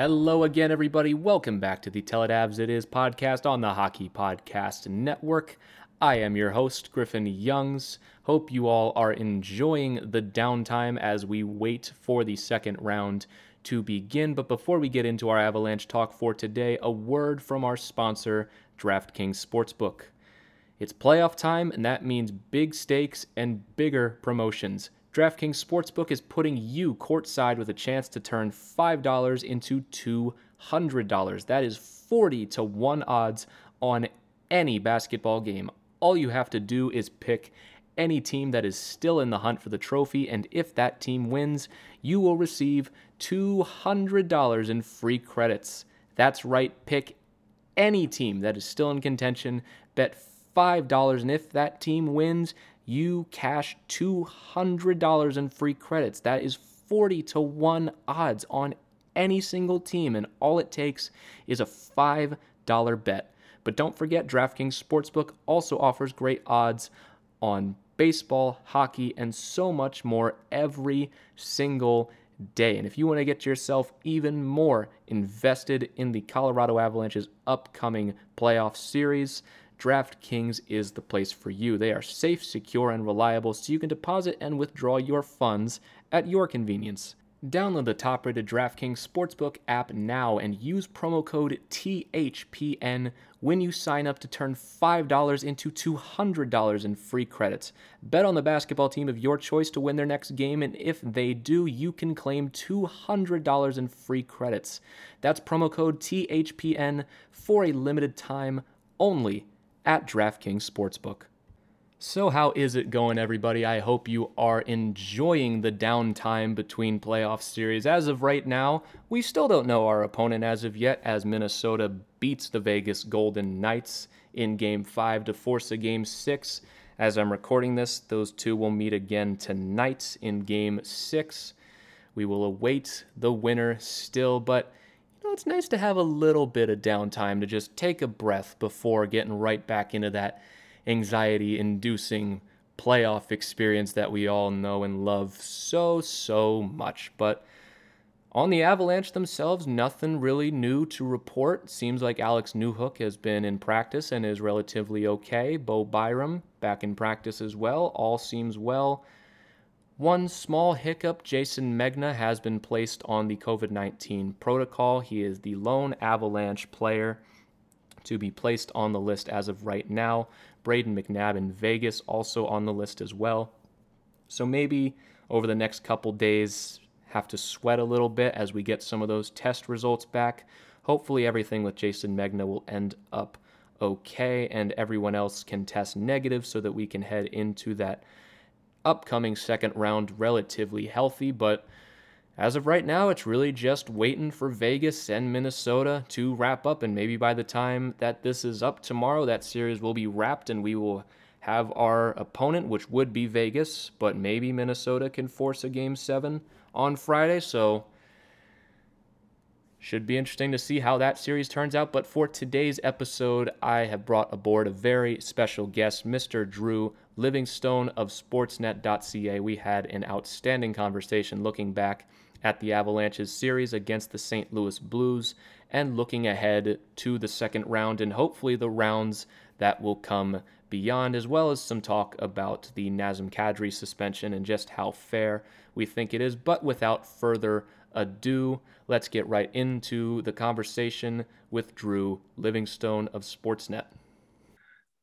Hello again, everybody. Welcome back to the Tell It Is podcast on the Hockey Podcast Network. I am your host, Griffin Youngs. Hope you all are enjoying the downtime as we wait for the second round to begin. But before we get into our Avalanche talk for today, a word from our sponsor, DraftKings Sportsbook. It's playoff time, and that means big stakes and bigger promotions. DraftKings Sportsbook is putting you courtside with a chance to turn $5 into $200. That is 40 to 1 odds on any basketball game. All you have to do is pick any team that is still in the hunt for the trophy, and if that team wins, you will receive $200 in free credits. That's right, pick any team that is still in contention, bet $5, and if that team wins, you cash $200 in free credits. That is 40 to 1 odds on any single team, and all it takes is a $5 bet. But don't forget, DraftKings Sportsbook also offers great odds on baseball, hockey, and so much more every single day. And if you want to get yourself even more invested in the Colorado Avalanche's upcoming playoff series, DraftKings is the place for you. They are safe, secure, and reliable, so you can deposit and withdraw your funds at your convenience. Download the top rated DraftKings Sportsbook app now and use promo code THPN when you sign up to turn $5 into $200 in free credits. Bet on the basketball team of your choice to win their next game, and if they do, you can claim $200 in free credits. That's promo code THPN for a limited time only at DraftKings Sportsbook. So, how is it going, everybody? I hope you are enjoying the downtime between playoff series. As of right now, we still don't know our opponent as of yet, as Minnesota beats the Vegas Golden Knights in Game 5 to force a Game 6. As I'm recording this, those two will meet again tonight in Game 6. We will await the winner still, but it's nice to have a little bit of downtime to just take a breath before getting right back into that anxiety inducing playoff experience that we all know and love so, so much. But on the Avalanche themselves, nothing really new to report. Seems like Alex Newhook has been in practice and is relatively okay. Bo Byram back in practice as well. All seems well. One small hiccup Jayson Megna has been placed on the COVID 19 protocol. He is the lone Avalanche player to be placed on the list as of right now. Brayden McNabb in Vegas also on the list as well. So maybe over the next couple days, have to sweat a little bit as we get some of those test results back. Hopefully, everything with Jayson Megna will end up okay and everyone else can test negative so that we can head into that upcoming second round relatively healthy. But as of right now, it's really just waiting for Vegas and Minnesota to wrap up. And maybe by the time that this is up tomorrow, that series will be wrapped and we will have our opponent, which would be Vegas, but maybe Minnesota can force a game seven on Friday. So should be interesting to see how that series turns out. But for today's episode, I have brought aboard a very special guest, Mr. Drew Livingstone of Sportsnet.ca. We had an outstanding conversation looking back at the Avalanche's series against the St. Louis Blues and looking ahead to the second round and hopefully the rounds that will come beyond, as well as some talk about the Nazem Kadri suspension and just how fair we think it is. But without further ado, let's get right into the conversation with Drew Livingstone of Sportsnet.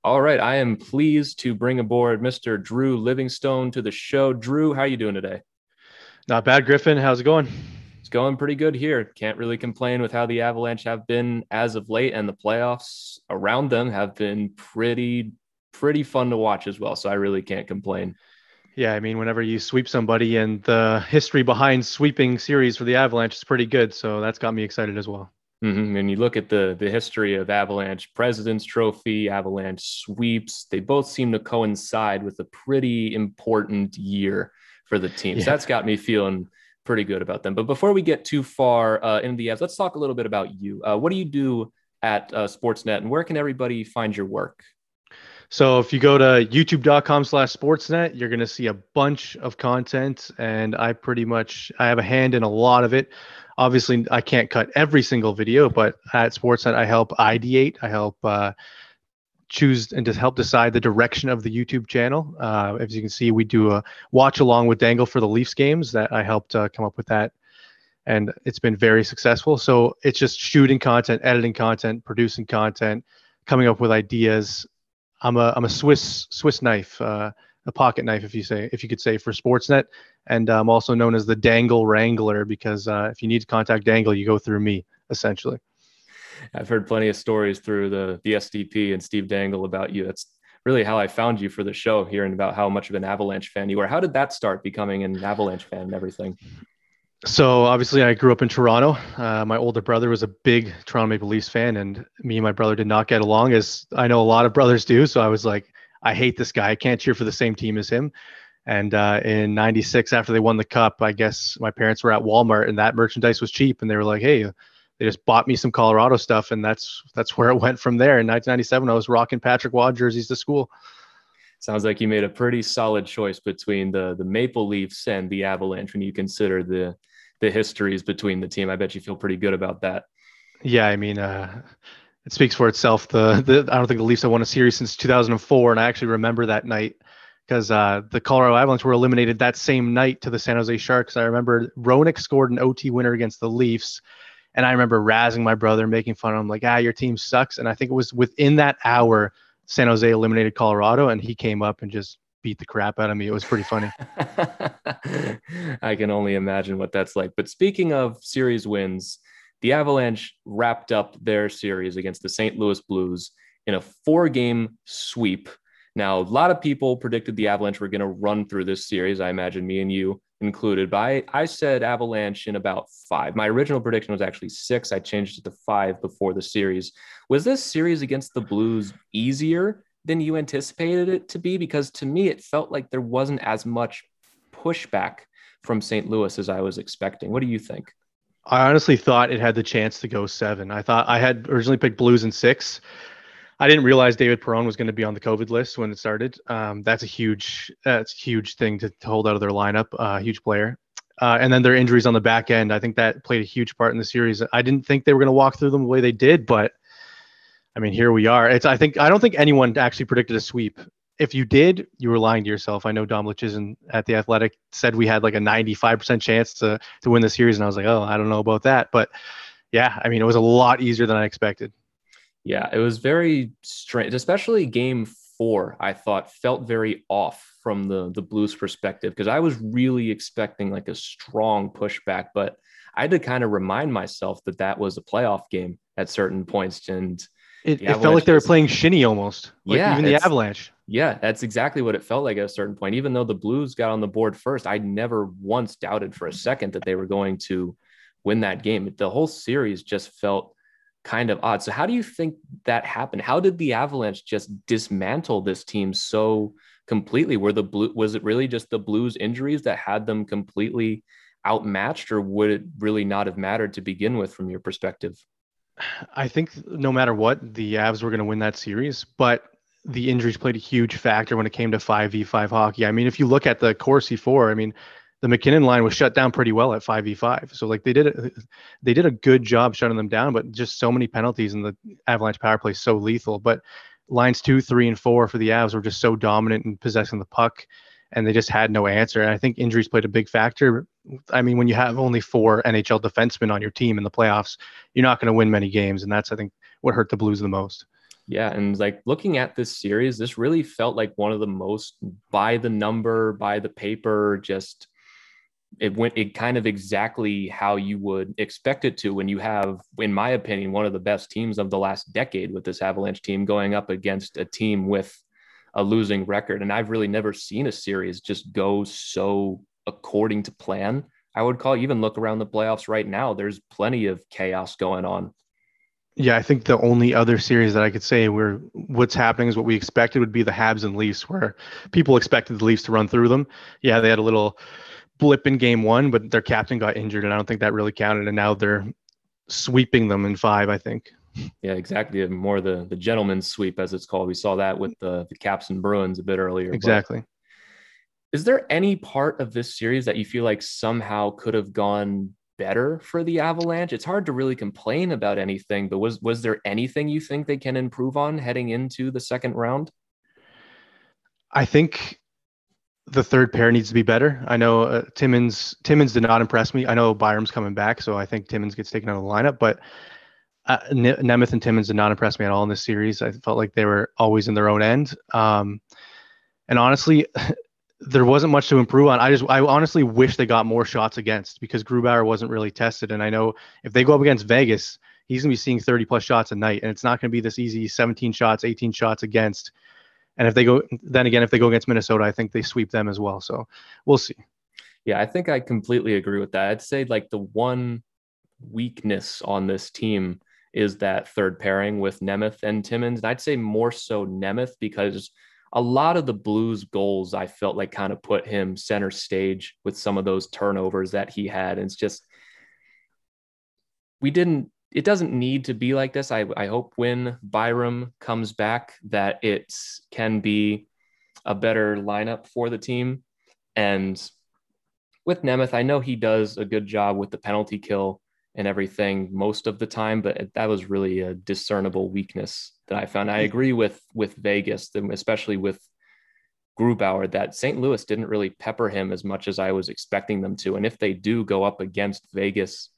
All right, I am pleased to bring aboard Mr. Drew Livingstone to the show. Drew, how are you doing today? Not bad, Griffin. How's it going? It's going pretty good here. Can't really complain with how the Avalanche have been as of late, and the playoffs around them have been pretty, pretty fun to watch as well. So I really can't complain. Yeah, I mean, whenever you sweep somebody, and the history behind sweeping series for the Avalanche is pretty good, so that's got me excited as well. Mm-hmm. And you look at the the history of Avalanche President's Trophy, Avalanche sweeps. They both seem to coincide with a pretty important year for the team. Yeah. So that's got me feeling pretty good about them. But before we get too far uh, into the ads, let's talk a little bit about you. Uh, what do you do at uh, Sportsnet, and where can everybody find your work? So if you go to youtube.com slash sportsnet, you're going to see a bunch of content and I pretty much, I have a hand in a lot of it. Obviously I can't cut every single video, but at Sportsnet, I help ideate. I help, uh, choose and to help decide the direction of the YouTube channel. Uh, as you can see, we do a watch along with Dangle for the Leafs games that I helped uh, come up with that. And it's been very successful. So it's just shooting content, editing content, producing content, coming up with ideas, I'm a I'm a Swiss Swiss knife, uh, a pocket knife, if you say if you could say for Sportsnet, and I'm also known as the Dangle Wrangler because uh, if you need to contact Dangle, you go through me essentially. I've heard plenty of stories through the the SDP and Steve Dangle about you. That's really how I found you for the show, hearing about how much of an Avalanche fan you were. How did that start becoming an Avalanche fan and everything? So obviously, I grew up in Toronto. Uh, my older brother was a big Toronto Maple Leafs fan, and me and my brother did not get along, as I know a lot of brothers do. So I was like, I hate this guy. I can't cheer for the same team as him. And uh, in '96, after they won the cup, I guess my parents were at Walmart, and that merchandise was cheap, and they were like, "Hey." They just bought me some Colorado stuff, and that's that's where it went from there. In 1997, I was rocking Patrick Roy jerseys to school sounds like you made a pretty solid choice between the the Maple Leafs and the Avalanche when you consider the the histories between the team. I bet you feel pretty good about that. Yeah, I mean, uh, it speaks for itself. The, the I don't think the Leafs have won a series since 2004, and I actually remember that night because uh, the Colorado Avalanche were eliminated that same night to the San Jose Sharks. I remember Roenick scored an OT winner against the Leafs, and I remember razzing my brother, making fun of him, like, "Ah, your team sucks." And I think it was within that hour, San Jose eliminated Colorado, and he came up and just beat the crap out of me. It was pretty funny. I can only imagine what that's like. But speaking of series wins, the Avalanche wrapped up their series against the St. Louis Blues in a four game sweep. Now, a lot of people predicted the Avalanche were going to run through this series. I imagine me and you included, but I, I said Avalanche in about five. My original prediction was actually six. I changed it to five before the series. Was this series against the Blues easier than you anticipated it to be? Because to me, it felt like there wasn't as much pushback from St. Louis as I was expecting. What do you think? I honestly thought it had the chance to go seven. I thought I had originally picked Blues in six. I didn't realize David Perron was going to be on the COVID list when it started. Um, that's a huge, that's a huge thing to, to hold out of their lineup. A uh, huge player, uh, and then their injuries on the back end. I think that played a huge part in the series. I didn't think they were going to walk through them the way they did, but I mean, here we are. It's I think I don't think anyone actually predicted a sweep. If you did, you were lying to yourself. I know Dom Luszczyszyn at the Athletic said we had like a 95% chance to to win the series, and I was like, oh, I don't know about that. But yeah, I mean, it was a lot easier than I expected. Yeah, it was very strange, especially game four. I thought felt very off from the the Blues perspective because I was really expecting like a strong pushback, but I had to kind of remind myself that that was a playoff game at certain points and it, it felt like they were playing shinny almost. Like yeah, even the Avalanche. Yeah, that's exactly what it felt like at a certain point. Even though the Blues got on the board first, I never once doubted for a second that they were going to win that game. The whole series just felt kind of odd. So, how do you think that happened? How did the Avalanche just dismantle this team so completely? Were the blue was it really just the Blues injuries that had them completely outmatched, or would it really not have mattered to begin with from your perspective? I think no matter what, the Avs were going to win that series, but the injuries played a huge factor when it came to 5v5 hockey. I mean, if you look at the Corsi for, I mean, the MacKinnon line was shut down pretty well at 5v5. So like they did it they did a good job shutting them down, but just so many penalties and the Avalanche power play so lethal, but lines 2, 3 and 4 for the Avs were just so dominant in possessing the puck and they just had no answer. And I think injuries played a big factor. I mean, when you have only four NHL defensemen on your team in the playoffs, you're not going to win many games, and that's I think what hurt the Blues the most. Yeah, and like looking at this series, this really felt like one of the most by the number, by the paper, just it went it kind of exactly how you would expect it to when you have, in my opinion, one of the best teams of the last decade with this Avalanche team going up against a team with a losing record. And I've really never seen a series just go so according to plan. I would call even look around the playoffs right now. There's plenty of chaos going on. Yeah, I think the only other series that I could say where what's happening is what we expected would be the Habs and Leafs, where people expected the Leafs to run through them. Yeah, they had a little blip in game one, but their captain got injured, and I don't think that really counted. And now they're sweeping them in five, I think. Yeah, exactly. More the the gentleman's sweep, as it's called. We saw that with the the Caps and Bruins a bit earlier. Exactly. Is there any part of this series that you feel like somehow could have gone better for the Avalanche? It's hard to really complain about anything, but was was there anything you think they can improve on heading into the second round? I think the third pair needs to be better. I know uh, Timmins Timmins did not impress me. I know Byram's coming back, so I think Timmins gets taken out of the lineup, but uh, Nemeth and Timmins did not impress me at all in this series. I felt like they were always in their own end. Um, and honestly, there wasn't much to improve on. I just I honestly wish they got more shots against because Grubauer wasn't really tested. And I know if they go up against Vegas, he's gonna be seeing 30 plus shots a night, and it's not gonna be this easy 17 shots, 18 shots against. And if they go then again, if they go against Minnesota, I think they sweep them as well. So we'll see. Yeah, I think I completely agree with that. I'd say like the one weakness on this team is that third pairing with Nemeth and Timmins. And I'd say more so Nemeth because a lot of the Blues goals I felt like kind of put him center stage with some of those turnovers that he had. And it's just, we didn't, it doesn't need to be like this. I, I hope when Byram comes back that it can be a better lineup for the team. And with Nemeth, I know he does a good job with the penalty kill and everything most of the time, but that was really a discernible weakness that I found. I hmm. agree with with Vegas, especially with Grubauer, that St. Louis didn't really pepper him as much as I was expecting them to. And if they do go up against Vegas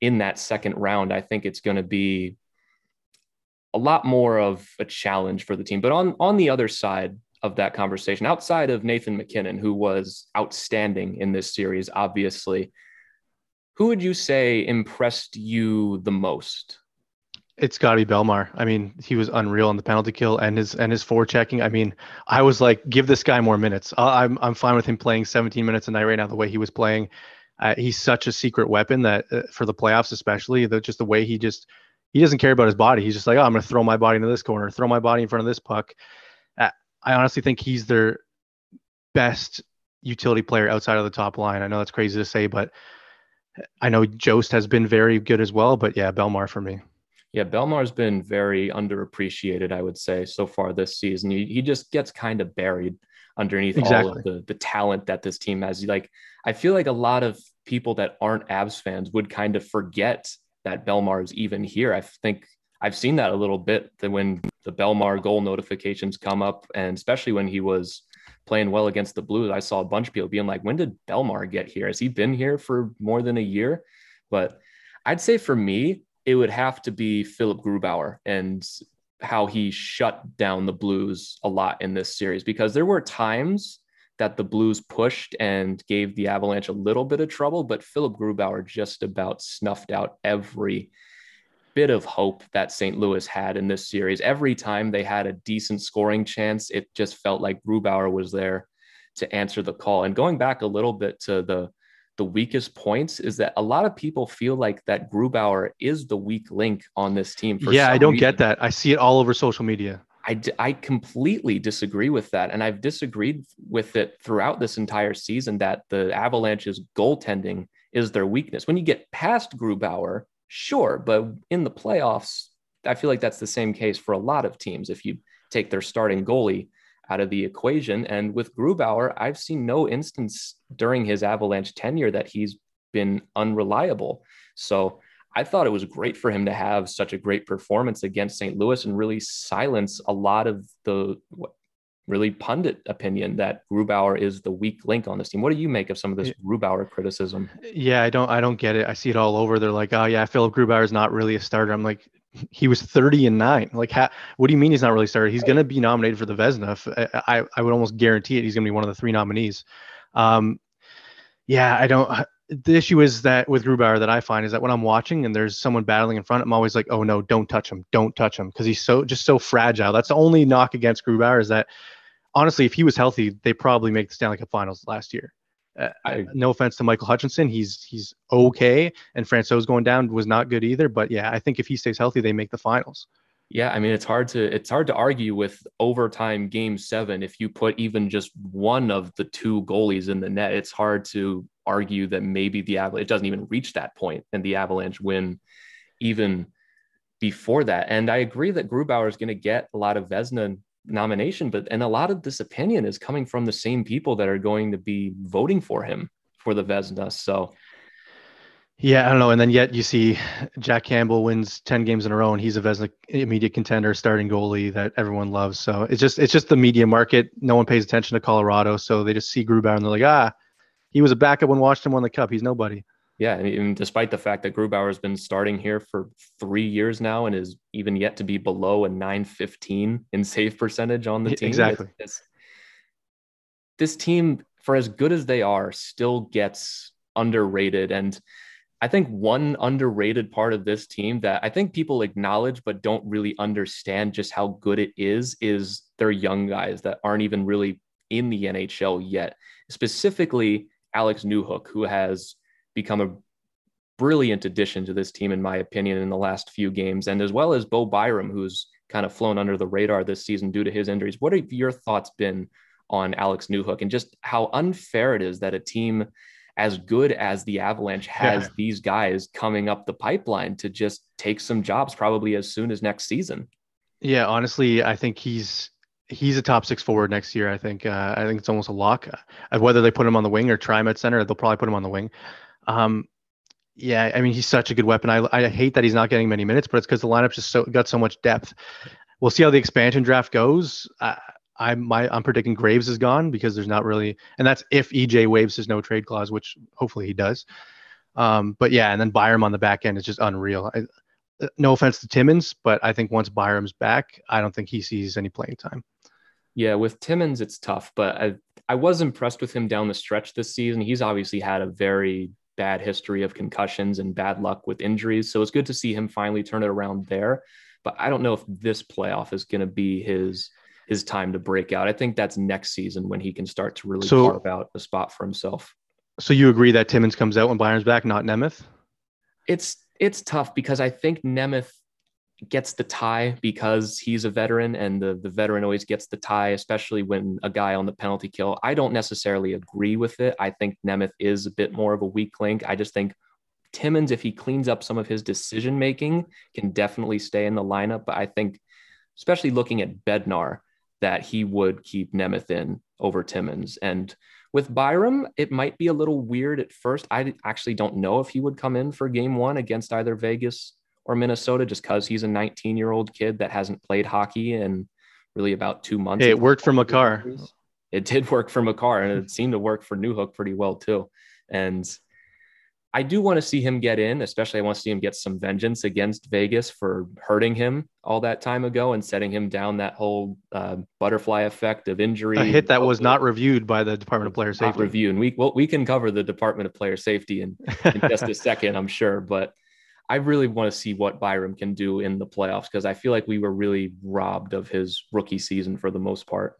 in that second round, I think it's going to be a lot more of a challenge for the team. But on on the other side of that conversation, outside of Nathan MacKinnon, who was outstanding in this series, obviously who would you say impressed you the most? It's got to be Bellemare. I mean, he was unreal on the penalty kill and his and his forechecking. I mean, I was like, give this guy more minutes. I'm I'm fine with him playing 17 minutes a night right now. The way he was playing, uh, he's such a secret weapon that uh, for the playoffs, especially, the, just the way he just he doesn't care about his body. He's just like, oh, I'm going to throw my body into this corner, throw my body in front of this puck. Uh, I honestly think he's their best utility player outside of the top line. I know that's crazy to say, but I know Jost has been very good as well, but yeah, Bellemare for me. Yeah, Bellemare's been very underappreciated, I would say, so far this season. He, he just gets kind of buried underneath exactly. all of the, the talent that this team has. Like, I feel like a lot of people that aren't Avs fans would kind of forget that Bellemare is even here. I think I've seen that a little bit that when the Bellemare goal notifications come up, and especially when he was playing well against the Blues, I saw a bunch of people being like, when did Bellemare get here? Has he been here for more than a year? But I'd say for me, it would have to be Philipp Grubauer and how he shut down the Blues a lot in this series because there were times that the Blues pushed and gave the Avalanche a little bit of trouble, but Philipp Grubauer just about snuffed out every bit of hope that St. Louis had in this series. Every time they had a decent scoring chance, it just felt like Grubauer was there to answer the call. And going back a little bit to the the weakest points is that a lot of people feel like that Grubauer is the weak link on this team. yeah, I don't reason. get that. I see it all over social media. I, I completely disagree with that. And I've disagreed with it throughout this entire season that the Avalanche's goaltending is their weakness. When you get past Grubauer, Sure, but in the playoffs, I feel like that's the same case for a lot of teams. If you take their starting goalie out of the equation, and with Grubauer, I've seen no instance during his Avalanche tenure that he's been unreliable. So I thought it was great for him to have such a great performance against St. Louis and really silence a lot of the really pundit opinion that Grubauer is the weak link on this team. What do you make of some of this Grubauer criticism? Yeah, I don't I don't get it. I see it all over. They're like, "Oh yeah, Philipp Grubauer is not really a starter." I'm like, he was 30 and 9. Like ha- what do you mean he's not really started? He's going to be nominated for the Vezina. I, I, I would almost guarantee it he's going to be one of the three nominees. Um, Yeah, I don't. The issue is that with Grubauer that I find is that when I'm watching and there's someone battling in front, I'm always like, oh no, don't touch him, don't touch him, because he's so just so fragile. That's the only knock against Grubauer is that honestly, if he was healthy, they probably make the Stanley Cup Finals last year. Uh, I, no offense to Michael Hutchinson, he's he's okay, and Francouz going down was not good either. But yeah, I think if he stays healthy, they make the finals. Yeah, I mean it's hard to it's hard to argue with overtime game 7 if you put even just one of the two goalies in the net. It's hard to argue that maybe the Avalanche it doesn't even reach that point and the Avalanche win even before that. And I agree that Grubauer is going to get a lot of Vezina nomination, but and a lot of this opinion is coming from the same people that are going to be voting for him for the Vezina. So yeah, I don't know. And then yet you see Jack Campbell wins 10 games in a row and he's a Vezina immediate contender, starting goalie that everyone loves. So it's just it's just the media market. No one pays attention to Colorado. So they just see Grubauer and they're like, ah, he was a backup when Washington won the cup. He's nobody. Yeah, and despite the fact that Grubauer has been starting here for three years now and is even yet to be below a 915 in save percentage on the team. Exactly. It's, it's, this team, for as good as they are, still gets underrated. And I think one underrated part of this team that I think people acknowledge but don't really understand just how good it is is their young guys that aren't even really in the NHL yet. Specifically, Alex Newhook, who has become a brilliant addition to this team, in my opinion, in the last few games, and as well as Bo Byram, who's kind of flown under the radar this season due to his injuries. What have your thoughts been on Alex Newhook and just how unfair it is that a team as good as the Avalanche has yeah. these guys coming up the pipeline to just take some jobs probably as soon as next season. Yeah, honestly, I think he's he's a top six forward next year. I think uh, I think it's almost a lock. Uh, whether they put him on the wing or try him at center, they'll probably put him on the wing. Um, yeah, I mean he's such a good weapon. I I hate that he's not getting many minutes, but it's because the lineup's just so got so much depth. We'll see how the expansion draft goes. Uh, I'm my I'm predicting Graves is gone because there's not really, and that's if EJ waives his no trade clause, which hopefully he does. Um, but yeah, and then Byram on the back end is just unreal. I, uh, no offense to Timmins, but I think once Byram's back, I don't think he sees any playing time. Yeah, with Timmins, it's tough, but I I was impressed with him down the stretch this season. He's obviously had a very bad history of concussions and bad luck with injuries, so it's good to see him finally turn it around there. But I don't know if this playoff is going to be his his time to break out. I think that's next season when he can start to really so, carve out a spot for himself. So you agree that Timmins comes out when Byram's back, not Nemeth? It's it's tough because I think Nemeth gets the tie because he's a veteran and the, the veteran always gets the tie, especially when a guy on the penalty kill. I don't necessarily agree with it. I think Nemeth is a bit more of a weak link. I just think Timmins, if he cleans up some of his decision making, can definitely stay in the lineup. But I think, especially looking at Bednar, that he would keep Nemeth in over Timmins. And with Byram, it might be a little weird at first. I actually don't know if he would come in for game one against either Vegas or Minnesota just because he's a 19 year old kid that hasn't played hockey in really about two months. Hey, it worked for Makar. It did work for Makar, and it seemed to work for Newhook pretty well too. And I do want to see him get in, especially I want to see him get some vengeance against Vegas for hurting him all that time ago and setting him down that whole uh, butterfly effect of injury. A hit that was not reviewed by the Department of Player Safety. Not reviewed, and we well, we can cover the Department of Player Safety in, in just a second, I'm sure. But I really want to see what Byram can do in the playoffs because I feel like we were really robbed of his rookie season for the most part.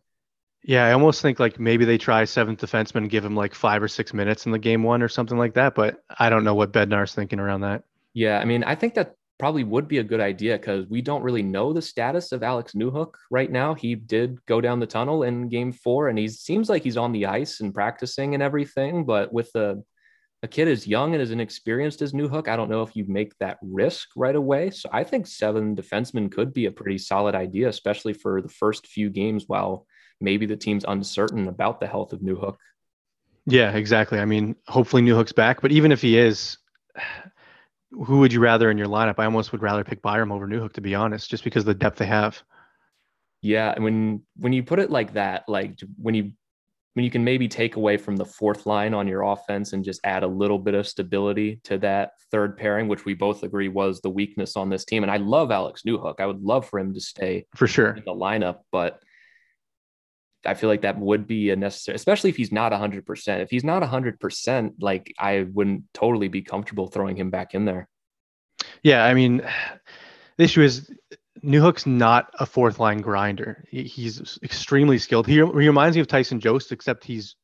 Yeah, I almost think like maybe they try seventh defenseman and give him like five or six minutes in the game one or something like that. But I don't know what Bednar's thinking around that. Yeah, I mean, I think that probably would be a good idea because we don't really know the status of Alex Newhook right now. He did go down the tunnel in game four and he seems like he's on the ice and practicing and everything. But with a, a kid as young and as inexperienced as Newhook, I don't know if you make that risk right away. So I think seven defensemen could be a pretty solid idea, especially for the first few games while maybe the team's uncertain about the health of Newhook. Yeah, exactly. I mean, hopefully Newhook's back, but even if he is, who would you rather in your lineup? I almost would rather pick Byram over Newhook, to be honest, just because of the depth they have. Yeah, and when when you put it like that, like when you when you can maybe take away from the fourth line on your offense and just add a little bit of stability to that third pairing, which we both agree was the weakness on this team. And I love Alex Newhook. I would love for him to stay for sure in the lineup, but I feel like that would be a necessary, especially if he's not 100%. If he's not 100%, like I wouldn't totally be comfortable throwing him back in there. Yeah, I mean, the issue is Newhook's not a fourth line grinder. He's extremely skilled. He, he reminds me of Tyson Jost, except he's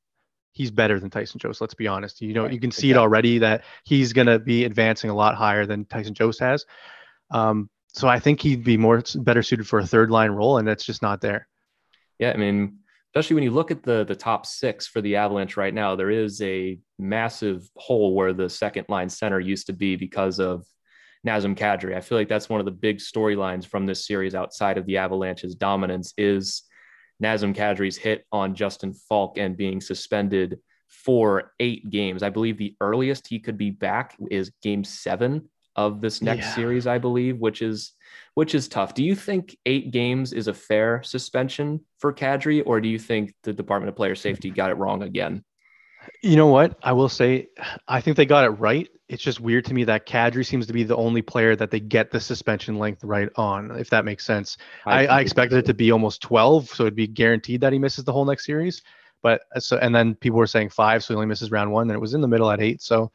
he's better than Tyson Jost. Let's be honest. You know, right. you can see exactly. it already that he's going to be advancing a lot higher than Tyson Jost has. Um, so I think he'd be more better suited for a third line role, and that's just not there. Yeah, I mean, especially when you look at the the top six for the Avalanche right now, there is a massive hole where the second line center used to be because of Nazem Kadri. I feel like that's one of the big storylines from this series outside of the Avalanche's dominance is Nazem Kadri's hit on Justin Faulk and being suspended for eight games. I believe the earliest he could be back is game seven of this next yeah. series, I believe, which is which is tough. Do you think eight games is a fair suspension for Kadri, or do you think the Department of Player Safety got it wrong again? You know what? I will say, I think they got it right. It's just weird to me that Kadri seems to be the only player that they get the suspension length right on, if that makes sense. I, I, I expected it to be almost 12, so it'd be guaranteed that he misses the whole next series. But uh, so, and then people were saying five, so he only misses round one, and it was in the middle at eight. So,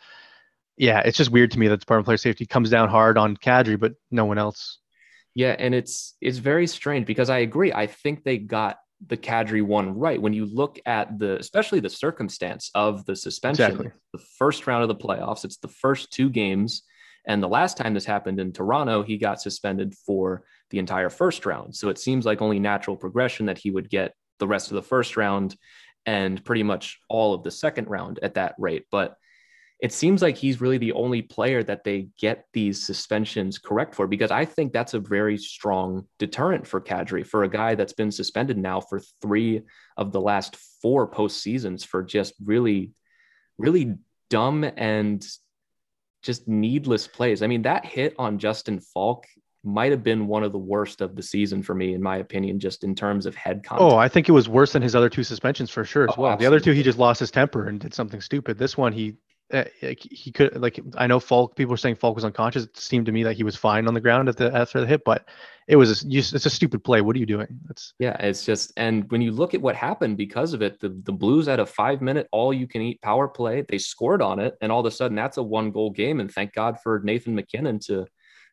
yeah, it's just weird to me that Department of Player Safety comes down hard on Kadri, but no one else. Yeah, and it's it's very strange because I agree. I think they got the Kadri one right. When you look at the, especially the circumstance of the suspension, exactly. the first round of the playoffs, it's the first two games. And the last time this happened in Toronto, he got suspended for the entire first round. So it seems like only natural progression that he would get the rest of the first round and pretty much all of the second round at that rate. But it seems like he's really the only player that they get these suspensions correct for because I think that's a very strong deterrent for Kadri for a guy that's been suspended now for three of the last four post seasons for just really, really dumb and just needless plays. I mean, that hit on Justin Faulk might have been one of the worst of the season for me, in my opinion, just in terms of head contact. Oh, I think it was worse than his other two suspensions for sure as oh, well. Absolutely. The other two, he just lost his temper and did something stupid. This one, he uh, he could like I know Faulk. People were saying Faulk was unconscious. It seemed to me that he was fine on the ground at the after the hit, but it was a, it's a stupid play. What are you doing? That's yeah. It's just and when you look at what happened because of it, the the Blues had a five minute all you can eat power play. They scored on it, and all of a sudden that's a one goal game. And thank God for Nathan MacKinnon to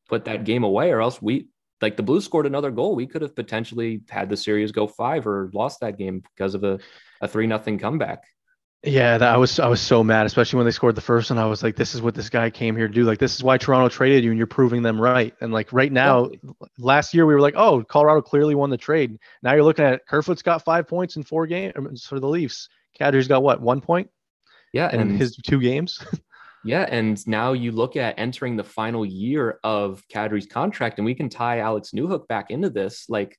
put that game away, or else we like the Blues scored another goal. We could have potentially had the series go five or lost that game because of a a three nothing comeback. Yeah, that, I was I was so mad, especially when they scored the first one. I was like, "This is what this guy came here to do. Like, this is why Toronto traded you, and you're proving them right." And like right now, last year we were like, "Oh, Colorado clearly won the trade." Now you're looking at Kerfoot's got five points in four games for the Leafs. Kadri's got what one point? Yeah, in and his two games. yeah, and now you look at entering the final year of Kadri's contract, and we can tie Alex Newhook back into this. Like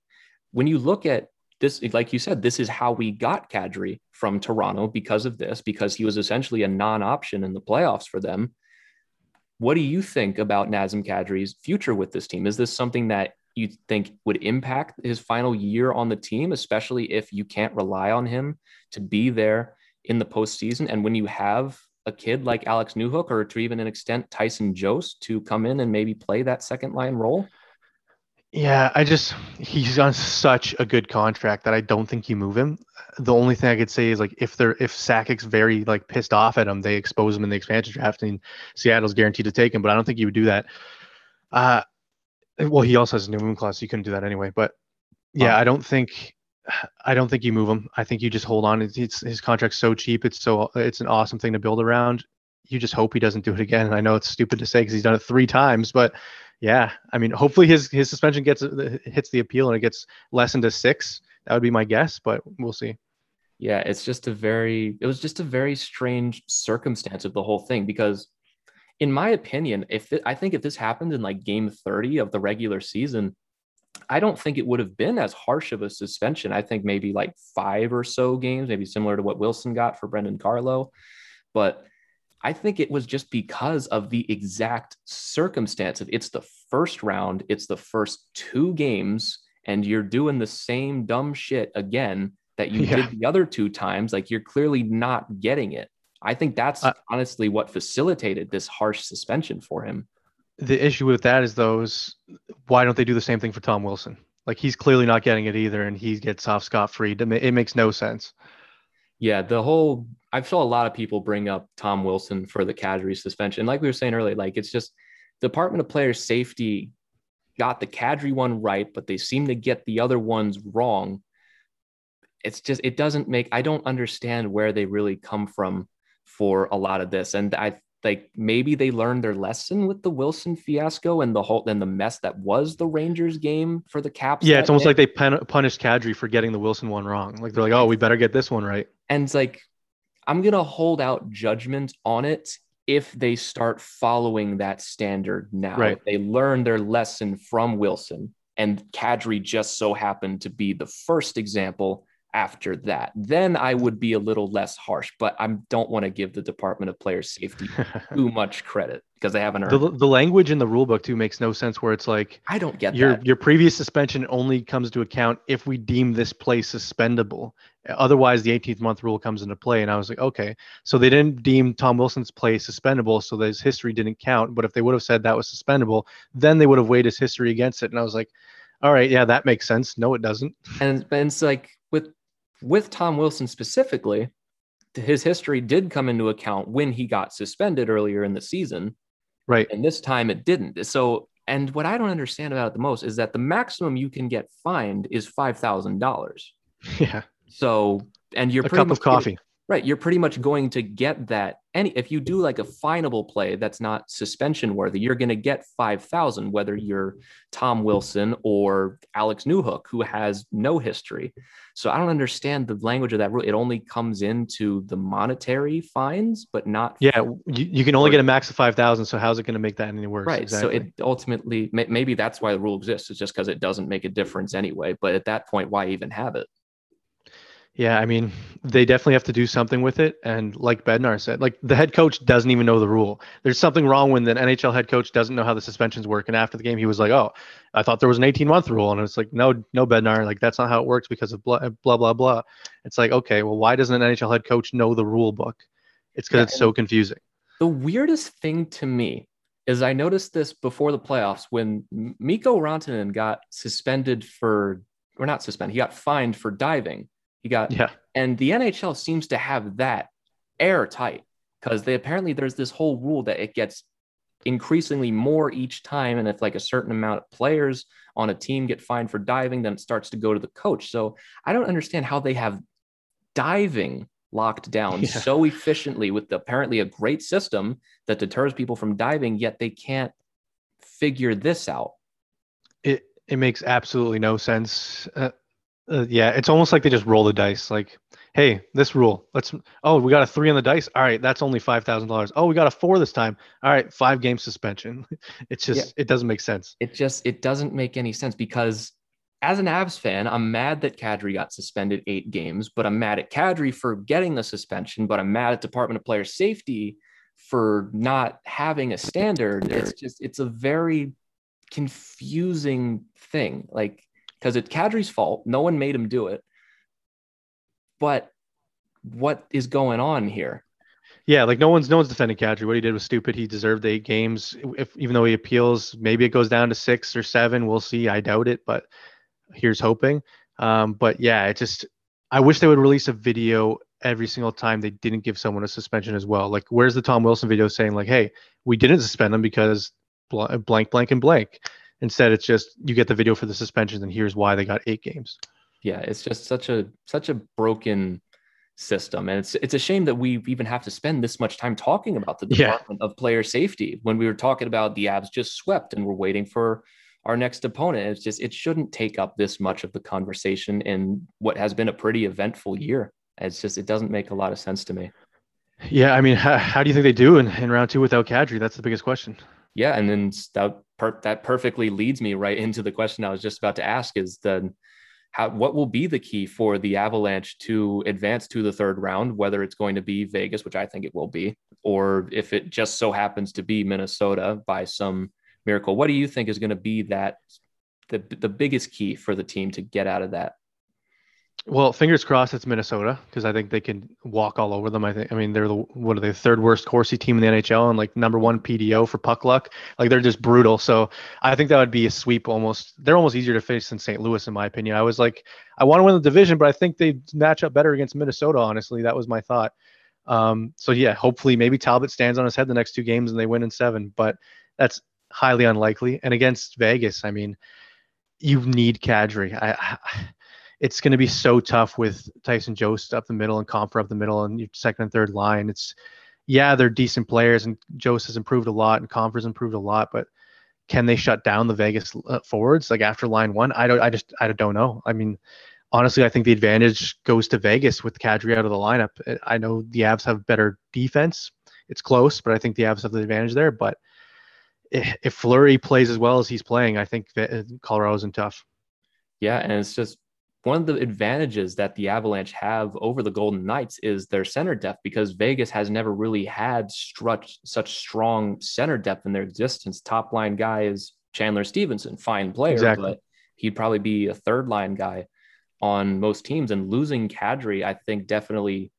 when you look at this, like you said, this is how we got Kadri from Toronto because of this, because he was essentially a non option in the playoffs for them. What do you think about Nazem Kadri's future with this team? Is this something that you think would impact his final year on the team, especially if you can't rely on him to be there in the postseason? And when you have a kid like Alex Newhook or to even an extent Tyson Jost to come in and maybe play that second line role? Yeah, I just he's on such a good contract that I don't think you move him. The only thing I could say is like if they're if Sakic's very like pissed off at him, they expose him in the expansion draft and Seattle's guaranteed to take him. But I don't think you would do that. Uh well, he also has a no move clause, so you couldn't do that anyway. But yeah, I don't think I don't think you move him. I think you just hold on. It's, it's his contract's so cheap. It's so it's an awesome thing to build around. You just hope he doesn't do it again. And I know it's stupid to say because he's done it three times, but yeah, I mean, hopefully his his suspension gets uh, hits the appeal and it gets lessened to six. That would be my guess, but we'll see. Yeah, it's just a very it was just a very strange circumstance of the whole thing because, in my opinion, if it, I think if this happened in like game thirty of the regular season, I don't think it would have been as harsh of a suspension. I think maybe like five or so games, maybe similar to what Wilson got for Brandon Carlo, but I think it was just because of the exact circumstance of it's the first round, it's the first two games, and you're doing the same dumb shit again that you yeah. did the other two times. Like you're clearly not getting it. I think that's uh, honestly what facilitated this harsh suspension for him. The issue with that is those why don't they do the same thing for Tom Wilson? Like he's clearly not getting it either, and he gets off scot free. It makes no sense. Yeah, the whole I saw a lot of people bring up Tom Wilson for the Kadri suspension. Like we were saying earlier, like it's just Department of Player Safety got the Kadri one right, but they seem to get the other ones wrong. It's just it doesn't make I don't understand where they really come from for a lot of this. And I like maybe they learned their lesson with the Wilson fiasco and the whole and the mess that was the Rangers game for the Caps. Yeah, it's almost day. like they punished Kadri for getting the Wilson one wrong. Like they're like, oh, we better get this one right. And it's like, I'm gonna hold out judgment on it if they start following that standard now. Right. They learn their lesson from Wilson, and Kadri just so happened to be the first example after that. Then I would be a little less harsh, but I don't want to give the Department of Player Safety too much credit because they haven't earned the, the language in the rule book too makes no sense where it's like I don't get your that. your previous suspension only comes to account if we deem this play suspendable. Otherwise, the 18th month rule comes into play. And I was like, okay, so they didn't deem Tom Wilson's play suspendable, so his history didn't count. But if they would have said that was suspendable, then they would have weighed his history against it. And I was like, all right, yeah, that makes sense. No, it doesn't. And, and it's like with Tom Wilson specifically, his history did come into account when he got suspended earlier in the season. Right. And this time it didn't. So, and what I don't understand about it the most is that the maximum you can get fined is $5,000. Yeah. So, and you're a cup of coffee. Right. You're pretty much going to get that. Any if you do like a finable play that's not suspension worthy, you're going to get 5,000, whether you're Tom Wilson or Alex Newhook, who has no history. So I don't understand the language of that rule. It only comes into the monetary fines, but not. Yeah. You, you can only get a max of 5,000. So how's it going to make that any worse? Right. Exactly. So it ultimately, maybe that's why the rule exists. It's just because it doesn't make a difference anyway. But at that point, why even have it? Yeah, I mean, they definitely have to do something with it. And like Bednar said, like the head coach doesn't even know the rule. There's something wrong when the NHL head coach doesn't know how the suspensions work. And after the game, he was like, "Oh, I thought there was an 18 month rule," and it's like, "No, no, Bednar, like that's not how it works because of blah blah blah blah." It's like, okay, well, why doesn't an NHL head coach know the rule book? It's because yeah, it's so confusing. The weirdest thing to me is I noticed this before the playoffs when Mikko Rantanen got suspended for, or not suspended, he got fined for diving he got yeah. And the NHL seems to have that airtight because they apparently there's this whole rule that it gets increasingly more each time. And if like a certain amount of players on a team get fined for diving, then it starts to go to the coach. So I don't understand how they have diving locked down yeah. so efficiently with apparently a great system that deters people from diving, yet they can't figure this out. It it makes absolutely no sense. Uh, uh, yeah, it's almost like they just roll the dice. Like, hey, this rule. Let's. Oh, we got a three on the dice. All right, that's only five thousand dollars. Oh, we got a four this time. All right, five game suspension. It's just, yeah. it doesn't make sense. It just, it doesn't make any sense because as an Avs fan, I'm mad that Kadri got suspended eight games, but I'm mad at Kadri for getting the suspension. But I'm mad at Department of Player Safety for not having a standard. It's just, it's a very confusing thing. Like because it's Kadri's fault. No one made him do it. But what is going on here? Yeah, like no one's no one's defending Kadri. What he did was stupid. He deserved eight games. If even though he appeals, maybe it goes down to six or seven. We'll see. I doubt it, but here's hoping. Um, but yeah, it just I wish they would release a video every single time they didn't give someone a suspension as well. Like, where's the Tom Wilson video saying like, "Hey, we didn't suspend him because blank, blank, and blank." Instead, it's just you get the video for the suspensions, and here's why they got eight games. Yeah, it's just such a such a broken system, and it's it's a shame that we even have to spend this much time talking about the department yeah. of player safety when we were talking about the Avs just swept and we're waiting for our next opponent. It's just it shouldn't take up this much of the conversation in what has been a pretty eventful year. It's just it doesn't make a lot of sense to me. Yeah, I mean, how, how do you think they do in, in round two without Kadri? That's the biggest question. Yeah, and then that per- that perfectly leads me right into the question I was just about to ask: is then how what will be the key for the Avalanche to advance to the third round? Whether it's going to be Vegas, which I think it will be, or if it just so happens to be Minnesota by some miracle. What do you think is going to be that the the biggest key for the team to get out of that? Well, fingers crossed it's Minnesota because I think they can walk all over them. I think I mean they're the what are they third worst Corsi team in the NHL and like number one PDO for puck luck. Like they're just brutal. So I think that would be a sweep almost. They're almost easier to face than St. Louis in my opinion. I was like I want to win the division, but I think they match up better against Minnesota. Honestly, that was my thought. Um, so yeah, hopefully maybe Talbot stands on his head the next two games and they win in seven, but that's highly unlikely. And against Vegas, I mean, you need Kadri. I, I it's going to be so tough with Tyson Jost up the middle and Compher up the middle and your second and third line. It's yeah, they're decent players and Jost has improved a lot and Compher's improved a lot, but can they shut down the Vegas uh, forwards like after line one? I don't. I just I don't know. I mean, honestly, I think the advantage goes to Vegas with Kadri out of the lineup. I know the Avs have better defense. It's close, but I think the Avs have the advantage there. But if Fleury plays as well as he's playing, I think Colorado's in tough. Yeah, and it's just one of the advantages that the Avalanche have over the Golden Knights is their center depth because Vegas has never really had such such strong center depth in their existence. Top line guy is Chandler Stephenson, fine player, exactly. but he'd probably be a third line guy on most teams. And losing Kadri, I think, definitely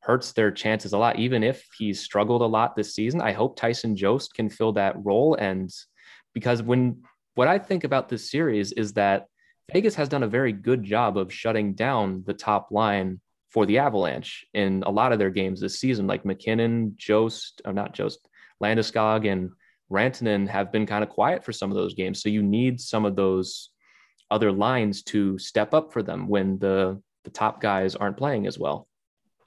hurts their chances a lot. Even if he's struggled a lot this season, I hope Tyson Jost can fill that role. And because when what I think about this series is that Vegas has done a very good job of shutting down the top line for the Avalanche in a lot of their games this season, like MacKinnon, Jost, or not Jost, Landeskog, and Rantanen have been kind of quiet for some of those games. So you need some of those other lines to step up for them when the the top guys aren't playing as well.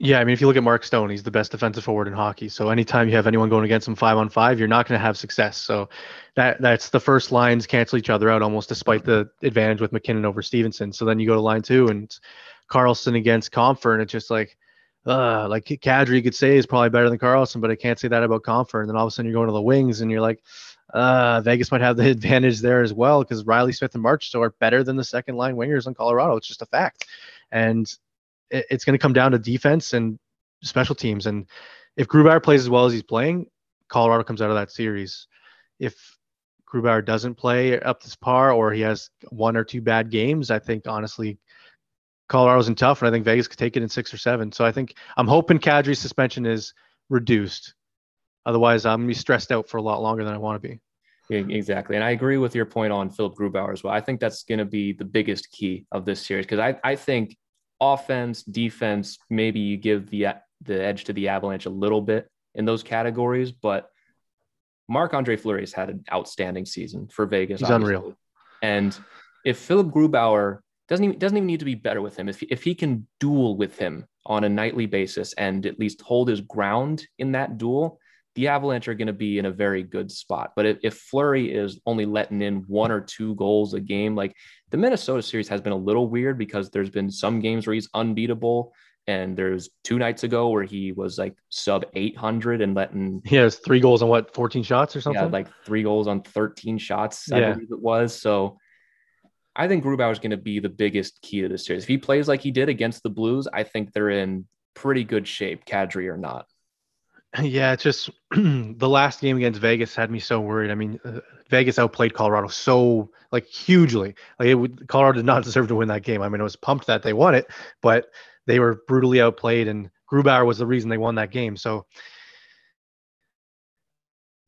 Yeah, I mean, if you look at Mark Stone, he's the best defensive forward in hockey. So anytime you have anyone going against him five on five, you're not going to have success. So that that's the first lines cancel each other out almost, despite the advantage with MacKinnon over Stephenson. So then you go to line two and Karlsson against Compher, and it's just like, uh, like Kadri could say is probably better than Karlsson, but I can't say that about Compher. And then all of a sudden you're going to the wings, and you're like, uh, Vegas might have the advantage there as well because Riley Smith and Marchessault are better than the second line wingers in Colorado. It's just a fact. And it's going to come down to defense and special teams. And if Grubauer plays as well as he's playing, Colorado comes out of that series. If Grubauer doesn't play up this par or he has one or two bad games, I think honestly, Colorado's in tough, and I think Vegas could take it in six or seven. So I think I'm hoping Kadri's suspension is reduced. Otherwise, I'm gonna be stressed out for a lot longer than I want to be. Exactly. And I agree with your point on Philipp Grubauer as well. I think that's going to be the biggest key of this series because I, I think offense, defense, maybe you give the the edge to the Avalanche a little bit in those categories, but Marc Andre Fleury has had an outstanding season for Vegas. He's obviously. unreal. And if Philipp Grubauer doesn't even doesn't even need to be better with him, if if he can duel with him on a nightly basis and at least hold his ground in that duel, the Avalanche are going to be in a very good spot. But if, if Fleury is only letting in one or two goals a game, like the Minnesota series has been a little weird because there's been some games where he's unbeatable. And there's two nights ago where he was like sub 800 and letting. He has three goals on what, 14 shots or something? Yeah, like three goals on 13 shots, I yeah. believe it was. So I think Grubauer is going to be the biggest key to this series. If he plays like he did against the Blues, I think they're in pretty good shape, Kadri or not. Yeah, it's just the last game against Vegas had me so worried. I mean, uh, Vegas outplayed Colorado so like hugely. Like it would, Colorado did not deserve to win that game. I mean, it was pumped that they won it, but they were brutally outplayed, and Grubauer was the reason they won that game. So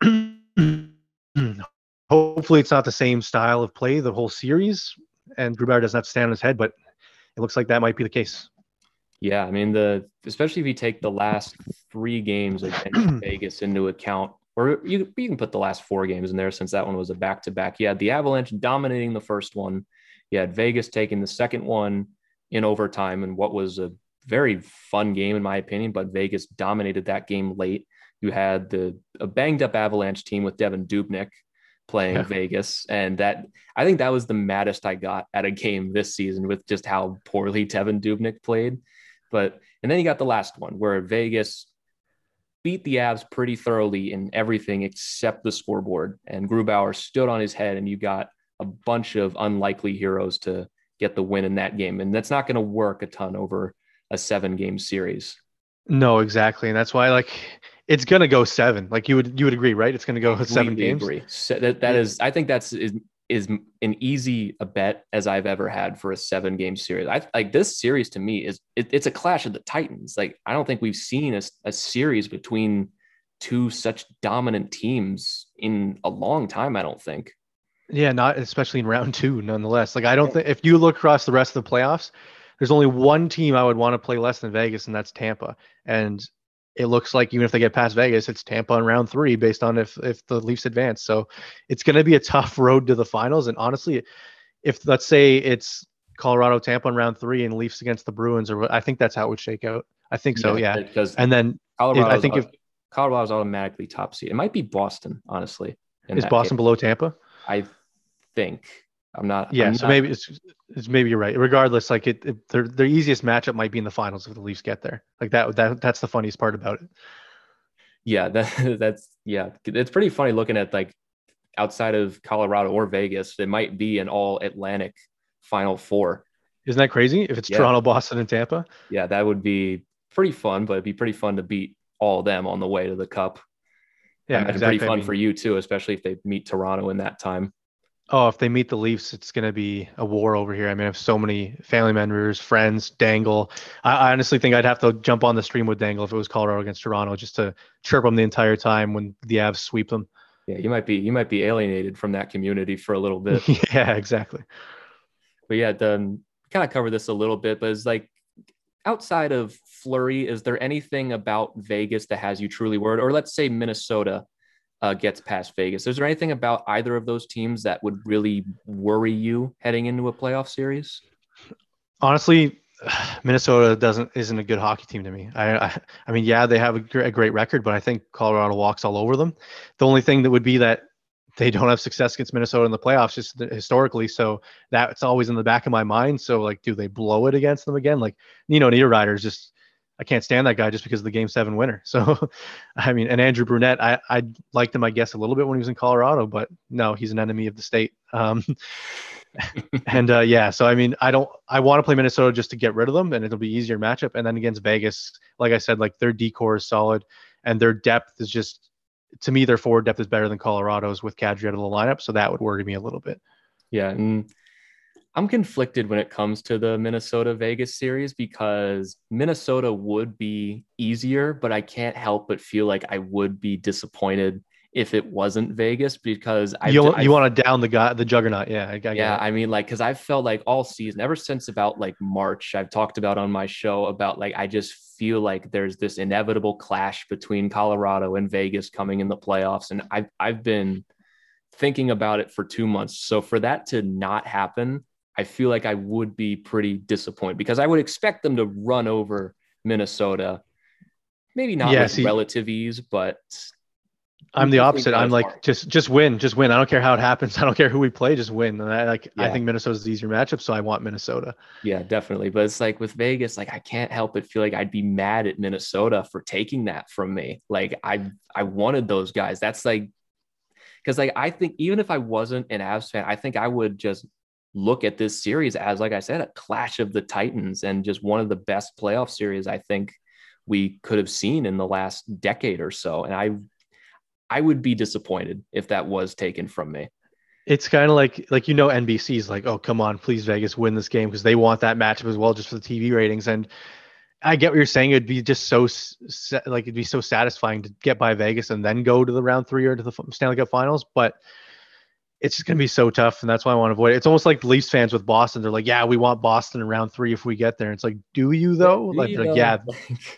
hopefully, it's not the same style of play the whole series, and Grubauer doesn't have to stand on his head. But it looks like that might be the case. Yeah, I mean the especially if you take the last three games against Vegas into account, or you you can put the last four games in there since that one was a back to back. You had the Avalanche dominating the first one. You had Vegas taking the second one in overtime, and what was a very fun game in my opinion. But Vegas dominated that game late. You had the a banged up Avalanche team with Devan Dubnyk playing yeah. Vegas. And that I think that was the maddest I got at a game this season with just how poorly Devan Dubnyk played. But and then you got the last one where Vegas beat the Avs pretty thoroughly in everything except the scoreboard. And Grubauer stood on his head, and you got a bunch of unlikely heroes to get the win in that game. And that's not going to work a ton over a seven game series. No, exactly. And that's why like it's gonna go seven. Like you would you would agree, right? It's gonna go seven games. Agree. So that that is I think that's is an easy a bet as I've ever had for a seven game series. I like this series to me is it, it's a clash of the Titans. Like I don't think we've seen a, a series between two such dominant teams in a long time. I don't think. Yeah, not especially in round two, nonetheless. Like I don't think if you look across the rest of the playoffs, there's only one team I would want to play less than Vegas, and that's Tampa. And it looks like even if they get past Vegas, it's Tampa in round three based on if if the Leafs advance. So it's going to be a tough road to the finals. And honestly, if let's say it's Colorado Tampa in round three and Leafs against the Bruins, or I think that's how it would shake out. I think so. Yeah. Because and then Colorado, I think if Colorado's automatically top seed, it might be Boston. Honestly, is Boston case. below Tampa? I think. I'm not. Yeah, I'm so not, maybe it's, it's maybe you're right. Regardless, like it, it their their easiest matchup might be in the finals if the Leafs get there. Like that that that's the funniest part about it. Yeah, that that's yeah. It's pretty funny looking at like outside of Colorado or Vegas, it might be an all Atlantic Final Four. Isn't that crazy? If it's yeah. Toronto, Boston, and Tampa. Yeah, that would be pretty fun, but it'd be pretty fun to beat all of them on the way to the Cup. Yeah, exactly. pretty fun I mean, for you too, especially if they meet Toronto in that time. Oh, if they meet the Leafs, it's going to be a war over here. I mean, I have so many family members, friends, Dangle. I, I, honestly think I'd have to jump on the stream with Dangle if it was Colorado against Toronto just to chirp them the entire time when the Avs sweep them. Yeah, you might be you might be alienated from that community for a little bit. yeah, exactly. But yeah, the, kind of cover this a little bit, but it's like outside of Fleury, is there anything about Vegas that has you truly worried? Or let's say Minnesota uh, gets past Vegas. Is there anything about either of those teams that would really worry you heading into a playoff series? Honestly, Minnesota doesn't isn't a good hockey team to me. I I, I mean, yeah, they have a, gr- a great record, but I think Colorado walks all over them. The only thing that would be that they don't have success against Minnesota in the playoffs just historically. So that's always in the back of my mind. So like, do they blow it against them again? Like, you know, Niederreiter is just I can't stand that guy just because of the game seven winner. So, I mean, and Andrew Brunette, I, I liked him, I guess, a little bit when he was in Colorado, but no, he's an enemy of the state. Um, and uh, yeah, so I mean, I don't, I want to play Minnesota just to get rid of them, and it'll be easier matchup. And then against Vegas, like I said, like their decor is solid, and their depth is just, to me, their forward depth is better than Colorado's with Kadri out of the lineup, so that would worry me a little bit. Yeah, and I'm conflicted when it comes to the Minnesota Vegas series because Minnesota would be easier, but I can't help but feel like I would be disappointed if it wasn't Vegas because I you, you want to down the guy the juggernaut. Yeah I, I yeah I mean like because I've felt like all season ever since about like March I've talked about on my show about like I just feel like there's this inevitable clash between Colorado and Vegas coming in the playoffs and I've I've been thinking about it for two months. So for that to not happen I feel like I would be pretty disappointed because I would expect them to run over Minnesota. Maybe not yeah, with see, relative ease, but I'm the opposite. I'm like just just win, just win. I don't care how it happens. I don't care who we play, just win. And I like yeah. I think Minnesota's the easier matchup, so I want Minnesota. Yeah, definitely. But it's like with Vegas, like I can't help but feel like I'd be mad at Minnesota for taking that from me. Like I I wanted those guys. That's like because like I think even if I wasn't an Avs fan, I think I would just look at this series as, like I said, a clash of the Titans and just one of the best playoff series I think we could have seen in the last decade or so. And I, I would be disappointed if that was taken from me. It's kind of like like you know NBC's like, oh come on, please Vegas win this game because they want that matchup as well, just for the TV ratings. And I get what you're saying. It'd be just so like it'd be so satisfying to get by Vegas and then go to the round three or to the Stanley Cup Finals, but it's just going to be so tough, and that's why I want to avoid it. It's almost like the Leafs fans with Boston. They're like, "Yeah, we want Boston in round three if we get there." And it's like, "Do you though?" Do like, you like yeah,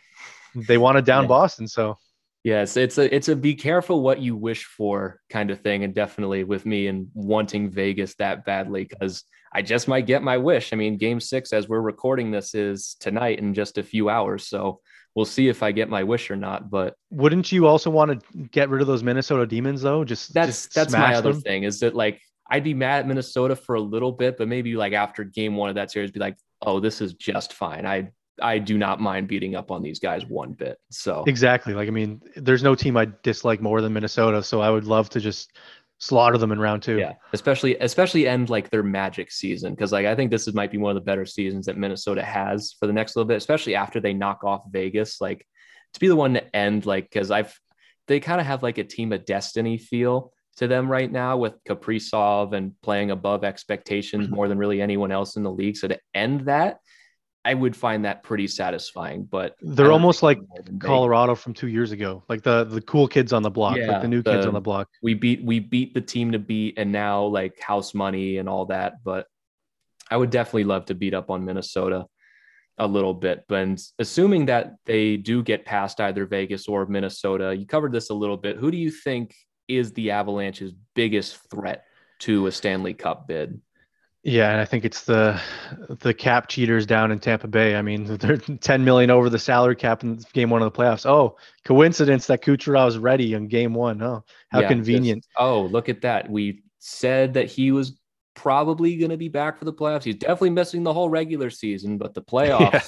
they want to down yeah. Boston, so yes, it's a it's a be careful what you wish for kind of thing, and definitely with me and wanting Vegas that badly because I just might get my wish. I mean, Game Six, as we're recording this, is tonight in just a few hours, so we'll see if I get my wish or not. But wouldn't you also want to get rid of those Minnesota Demons though? Just that's just that's my other thing is that like I'd be mad at Minnesota for a little bit, but maybe like after game one of that series, be like, oh, this is just fine. I I do not mind beating up on these guys one bit. So exactly. Like I mean, there's no team I dislike more than Minnesota. So I would love to just slaughter them in round two. Yeah, especially especially end like their magic season because like I think this is might be one of the better seasons that Minnesota has for the next little bit, especially after they knock off Vegas. Like to be the one to end like because I've they kind of have like a team of destiny feel to them right now with Kaprizov and playing above expectations Mm-hmm. more than really anyone else in the league. So to end that, I would find that pretty satisfying. But They're almost like Colorado from two years ago, like the the cool kids on the block, Yeah, like the new kids on the block. we beat we beat the team to beat and now like house money and all that but i would definitely love to beat up on minnesota a little bit but assuming that they do get past either vegas or minnesota you covered this a little bit who do you think is the avalanche's biggest threat to a stanley cup bid Yeah, and I think it's the the cap cheaters down in Tampa Bay. I mean, they're 10 million over the salary cap in game one of the playoffs. Oh, coincidence that Kucherov's ready in game one. Oh, how Yeah, convenient. just, oh look at that we said that he was probably going to be back for the playoffs he's definitely missing the whole regular season but the playoffs yeah.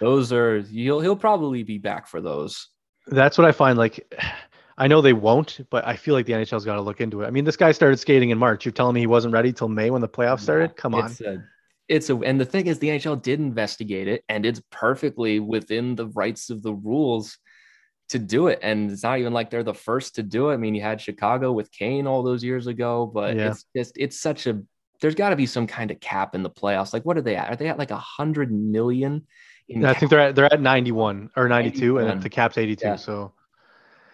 those are he'll he'll probably be back for those That's what I find. Like, I know they won't, but I feel like the NHL's got to look into it. I mean, this guy started skating in March. You're telling me he wasn't ready till May when the playoffs started? Come on. It's a, it's a, and the thing is, the NHL did investigate it, and it's perfectly within the rights of the rules to do it. And it's not even like they're the first to do it. I mean, you had Chicago with Kane all those years ago, but Yeah. it's just, it's such a, there's got to be some kind of cap in the playoffs. Like, what are they at? Are they at like a hundred million? In I cap? think they're at they're at 91 or 92, 91. and the cap's 82. Yeah. So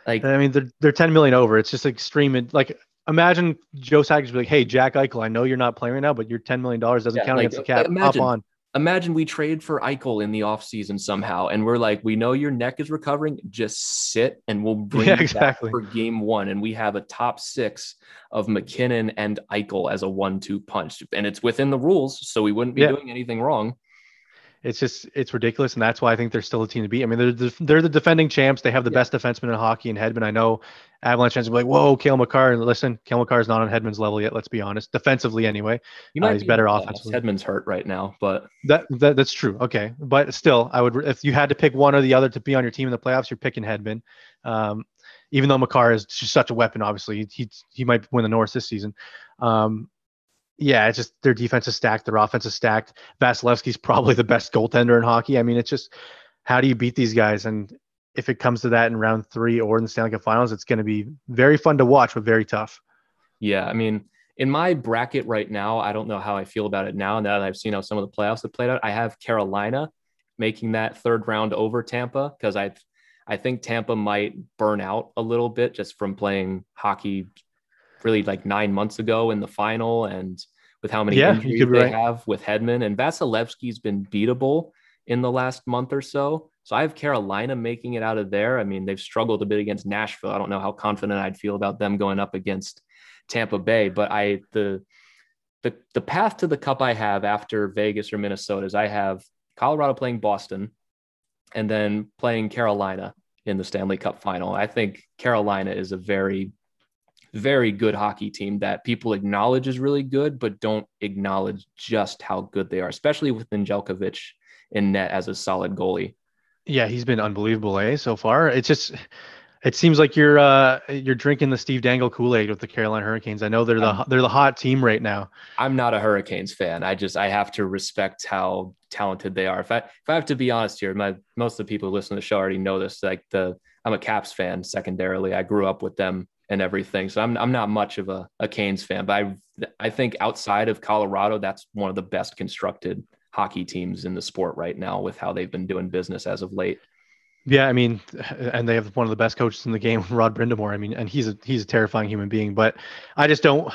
like, I mean, they're they're 10 million over. It's just extreme. Like, imagine Joe Sakic be like, "Hey, Jack Eichel, I know you're not playing right now, but your 10 million dollars doesn't Yeah, count like, against the cap. imagine- Hop on." imagine we trade for Eichel in the offseason somehow, and we're like, we know your neck is recovering. Just sit, and we'll bring Yeah, you back exactly. for game one. And we have a top six of MacKinnon and Eichel as a one-two punch, and it's within the rules, so we wouldn't be Yeah. doing anything wrong. It's just it's ridiculous, and that's why I think they're still a team to beat. I mean, they're the, they're the defending champs. They have the Yeah. best defenseman in hockey and Hedman. I know Avalanche fans will be like, "Whoa, Cale Makar." And listen, Cale Makar is not on Hedman's level yet. Let's be honest, defensively anyway. You Uh, he's be better in offensively. Hedman's hurt right now, but That, that that's true. Okay, but still, I would if you had to pick one or the other to be on your team in the playoffs, you're picking Hedman. Um, even though Makar is just such a weapon, obviously he he, he might win the Norris this season. Um, yeah, it's just their defense is stacked, their offense is stacked. Vasilevskiy's probably the best goaltender in hockey. I mean, it's just how do you beat these guys? And if it comes to that in round three or in the Stanley Cup Finals, it's going to be very fun to watch, but very tough. yeah, I mean, in my bracket right now, I don't know how I feel about it now. Now that I've seen how some of the playoffs have played out, I have Carolina making that third round over Tampa because I, I think Tampa might burn out a little bit just from playing hockey, really like nine months ago in the final, and with how many Yeah, you injuries could they right. have with Hedman and Vasilevskiy's been beatable in the last month or so. So I have Carolina making it out of there. I mean, they've struggled a bit against Nashville. I don't know how confident I'd feel about them going up against Tampa Bay, but I the the the path to the cup I have after Vegas or Minnesota is I have Colorado playing Boston and then playing Carolina in the Stanley Cup final. I think Carolina is a very very good hockey team that people acknowledge is really good, but don't acknowledge just how good they are, especially with Nedeljkovic in net as a solid goalie. Yeah, he's been unbelievable, eh? So far, it's just it seems like you're uh you're drinking the Steve Dangle Kool Aid with the Carolina Hurricanes. I know they're the Um, they're the hot team right now. I'm not a Hurricanes fan. I just I have to respect how talented they are. If I if I have to be honest here, my most of the people who listen to the show already know this. Like the I'm a Caps fan secondarily. I grew up with them and everything. So I'm I'm not much of a, a Canes fan, but I I think outside of Colorado, that's one of the best constructed hockey teams in the sport right now with how they've been doing business as of late. Yeah, I mean, and they have one of the best coaches in the game, Rod Brind'Amour. I mean, and he's a he's a terrifying human being. But I just don't.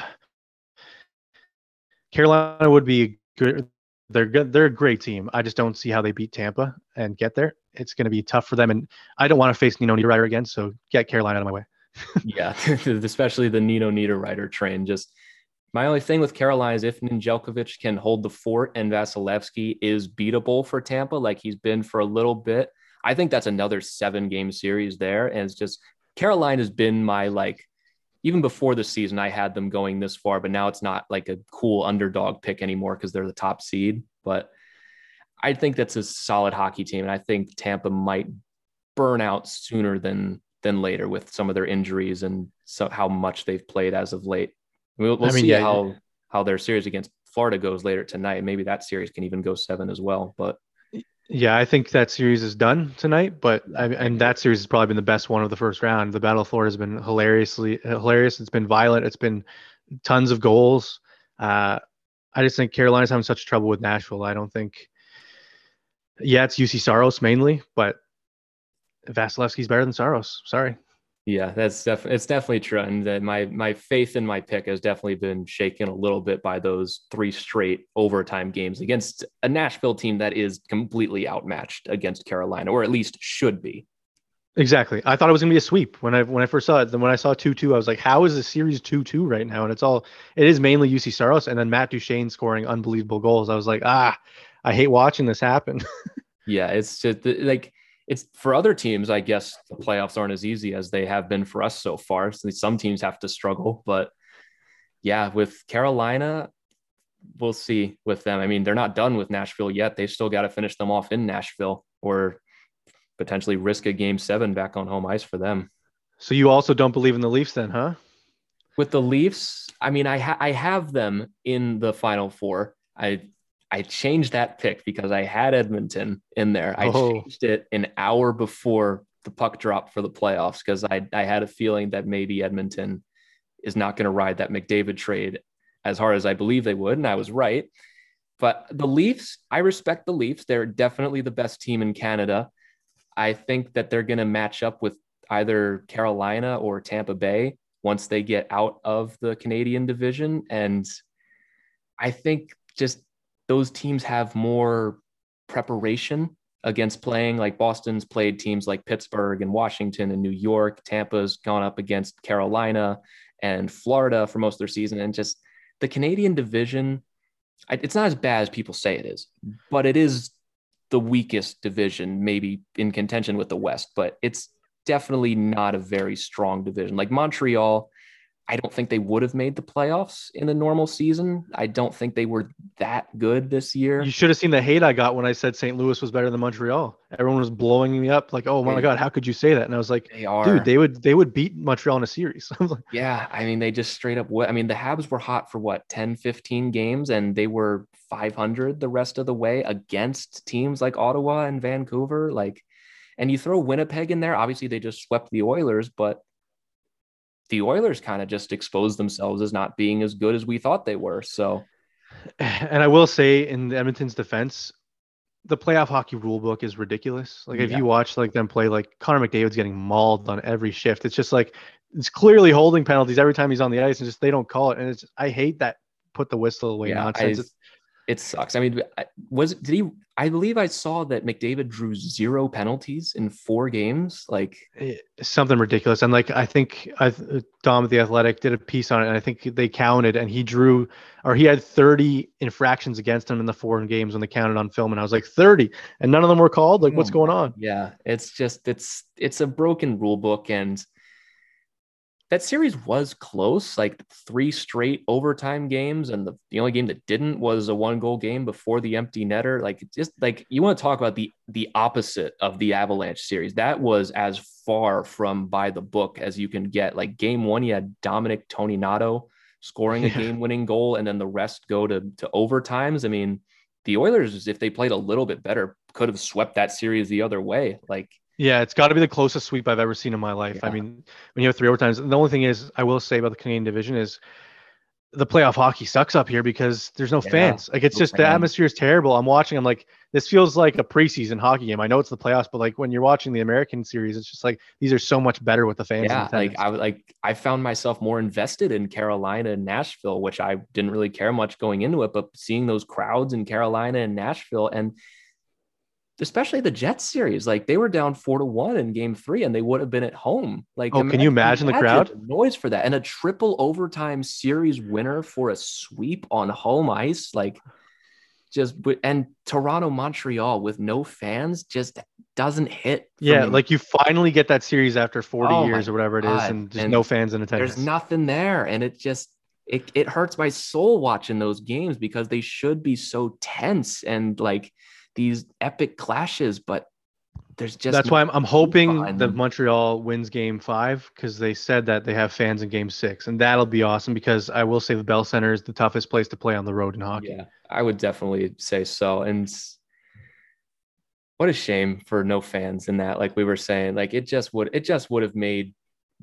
Carolina would be good. They're good. They're a great team. I just don't see how they beat Tampa and get there. It's going to be tough for them, and I don't want to face Nino Niederreiter again. So get Carolina out of my way. Yeah, especially the Nino Niederreiter train. Just my only thing with Carolina is if Nedeljkovic can hold the fort and Vasilevskiy is beatable for Tampa, like he's been for a little bit. I think that's another seven game series there. And it's just Carolina has been my like, even before the season, I had them going this far, but now it's not like a cool underdog pick anymore because they're the top seed. But I think that's a solid hockey team. And I think Tampa might burn out sooner than than later with some of their injuries and so how much they've played as of late. We'll, we'll I mean, see yeah, how how their series against Florida goes later tonight. Maybe that series can even go seven as well. But Yeah, I think that series is done tonight, but I, and that series has probably been the best one of the first round. The Battle of Florida has been hilariously hilarious. It's been violent. It's been tons of goals. Uh, I just think Carolina's having such trouble with Nashville. I don't think. Yeah, it's Juuse Saros mainly, but Vasilevskiy's better than Saros. Sorry. Yeah, that's definitely it's definitely true, and that my my faith in my pick has definitely been shaken a little bit by those three straight overtime games against a Nashville team that is completely outmatched against Carolina, or at least should be. Exactly. I thought it was gonna be a sweep when I when I first saw it. Then when I saw two two, I was like, how is the series two two right now? And it's all it is mainly Juuse Saros and then Matt Duchene scoring unbelievable goals. I was like, ah, I hate watching this happen. yeah, it's just like it's for other teams, I guess the playoffs aren't as easy as they have been for us so far. So some teams have to struggle, but yeah, with Carolina, we'll see with them. I mean, they're not done with Nashville yet. They've still got to finish them off in Nashville or potentially risk a game seven back on home ice for them. So you also don't believe in the Leafs then, huh? With the Leafs, I mean, I ha- I have them in the final four. I I changed that pick because I had Edmonton in there. I oh. changed it an hour before the puck drop for the playoffs because I, I had a feeling that maybe Edmonton is not going to ride that McDavid trade as hard as I believe they would. And I was right. But the Leafs, I respect the Leafs. They're definitely the best team in Canada. I think that they're going to match up with either Carolina or Tampa Bay once they get out of the Canadian division. And I think just those teams have more preparation against playing like Boston's played teams like Pittsburgh and Washington and New York. Tampa's gone up against Carolina and Florida for most of their season. And just the Canadian division, it's not as bad as people say it is, but it is the weakest division, maybe in contention with the West, but it's definitely not a very strong division. Like Montreal I don't think they would have made the playoffs in a normal season. I don't think they were that good this year. You should have seen the hate I got when I said St. Louis was better than Montreal. Everyone was blowing me up like, "Oh my god, how could you say that?" And I was like, they are. "Dude, they would they would beat Montreal in a series." yeah, I mean, they just straight up I mean, the Habs were hot for what, 10, 15 games and they were 500 the rest of the way against teams like Ottawa and Vancouver, like and you throw Winnipeg in there, obviously they just swept the Oilers, but the Oilers kind of just exposed themselves as not being as good as we thought they were. So, and I will say in Edmonton's defense, the playoff hockey rule book is ridiculous. Like if yeah. you watch like them play, like Connor McDavid's getting mauled on every shift. It's just like it's clearly holding penalties every time he's on the ice, and just they don't call it. And it's I hate that put the whistle away yeah, nonsense. I, it sucks. I mean, was did he? I believe I saw that McDavid drew zero penalties in four games. Like eh, something ridiculous. And like I think I Dom at the Athletic did a piece on it, and I think they counted, and he drew or he had 30 infractions against him in the four games when they counted on film, and I was like 30, and none of them were called. Like, what's going on? Yeah, it's just it's it's a broken rule book, and that series was close, like three straight overtime games, and the, the only game that didn't was a one goal game before the empty netter. Like just like you want to talk about the the opposite of the Avalanche series. That was as far from by the book as you can get. Like game one, you had Dominic Toninato scoring a game winning goal, and then the rest go to to overtimes. I mean, the Oilers, if they played a little bit better, could have swept that series the other way. Like yeah, it's got to be the closest sweep I've ever seen in my life. Yeah. I mean, when you have three overtimes, the only thing is, I will say about the Canadian division is the playoff hockey sucks up here because there's no yeah, fans. Like it's just the atmosphere is terrible. I'm watching. I'm like, this feels like a preseason hockey game. I know it's the playoffs, but like when you're watching the American series, it's just like these are so much better with the fans. Yeah, like I like I found myself more invested in Carolina and Nashville, which I didn't really care much going into it, but seeing those crowds in Carolina and Nashville and especially the Jets series. Like they were down four to one in game three and they would have been at home. Like, oh, imagine, can you imagine, imagine the crowd? The noise for that and a triple overtime series winner for a sweep on home ice. Like, just and Toronto, Montreal with no fans just doesn't hit. Yeah, me. like you finally get that series after 40 oh years or whatever it is, and just and no fans in attendance. There's nothing there. And it just it, it hurts my soul watching those games because they should be so tense and like these epic clashes, but there's just that's why I'm, I'm hoping that Montreal wins game five because they said that they have fans in game six, and that'll be awesome because I will say the Bell Center is the toughest place to play on the road in hockey. Yeah, I would definitely say so. And what a shame for no fans in that. Like we were saying, like it just would it just would have made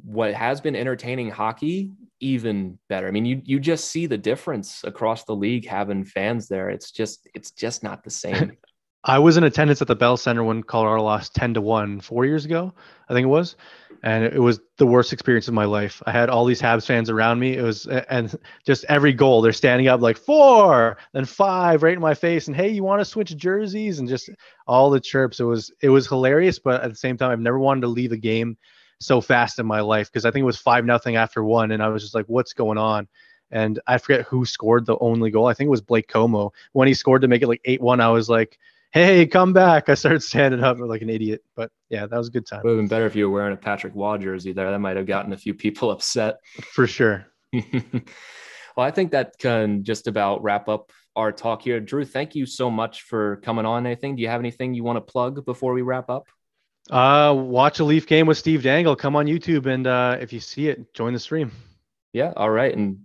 what has been entertaining hockey even better. I mean, you you just see the difference across the league having fans there. It's just it's just not the same. I was in attendance at the Bell Center when Colorado lost 10 to 1 four years ago, I think it was. And it was the worst experience of my life. I had all these Habs fans around me. It was, and just every goal, they're standing up like four, then five right in my face. And hey, you want to switch jerseys? And just all the chirps. It was, it was hilarious. But at the same time, I've never wanted to leave a game so fast in my life because I think it was five nothing after one. And I was just like, what's going on? And I forget who scored the only goal. I think it was Blake Comeau. When he scored to make it like 8 1, I was like, hey, come back. I started standing up like an idiot. But yeah, that was a good time. It would have been better if you were wearing a Patrick Roy jersey there. That might have gotten a few people upset. For sure. well, I think that can just about wrap up our talk here. Drew, thank you so much for coming on. Anything? Do you have anything you want to plug before we wrap up? Uh, watch a Leaf game with Steve Dangle. Come on YouTube, and uh, if you see it, join the stream. Yeah, all right. And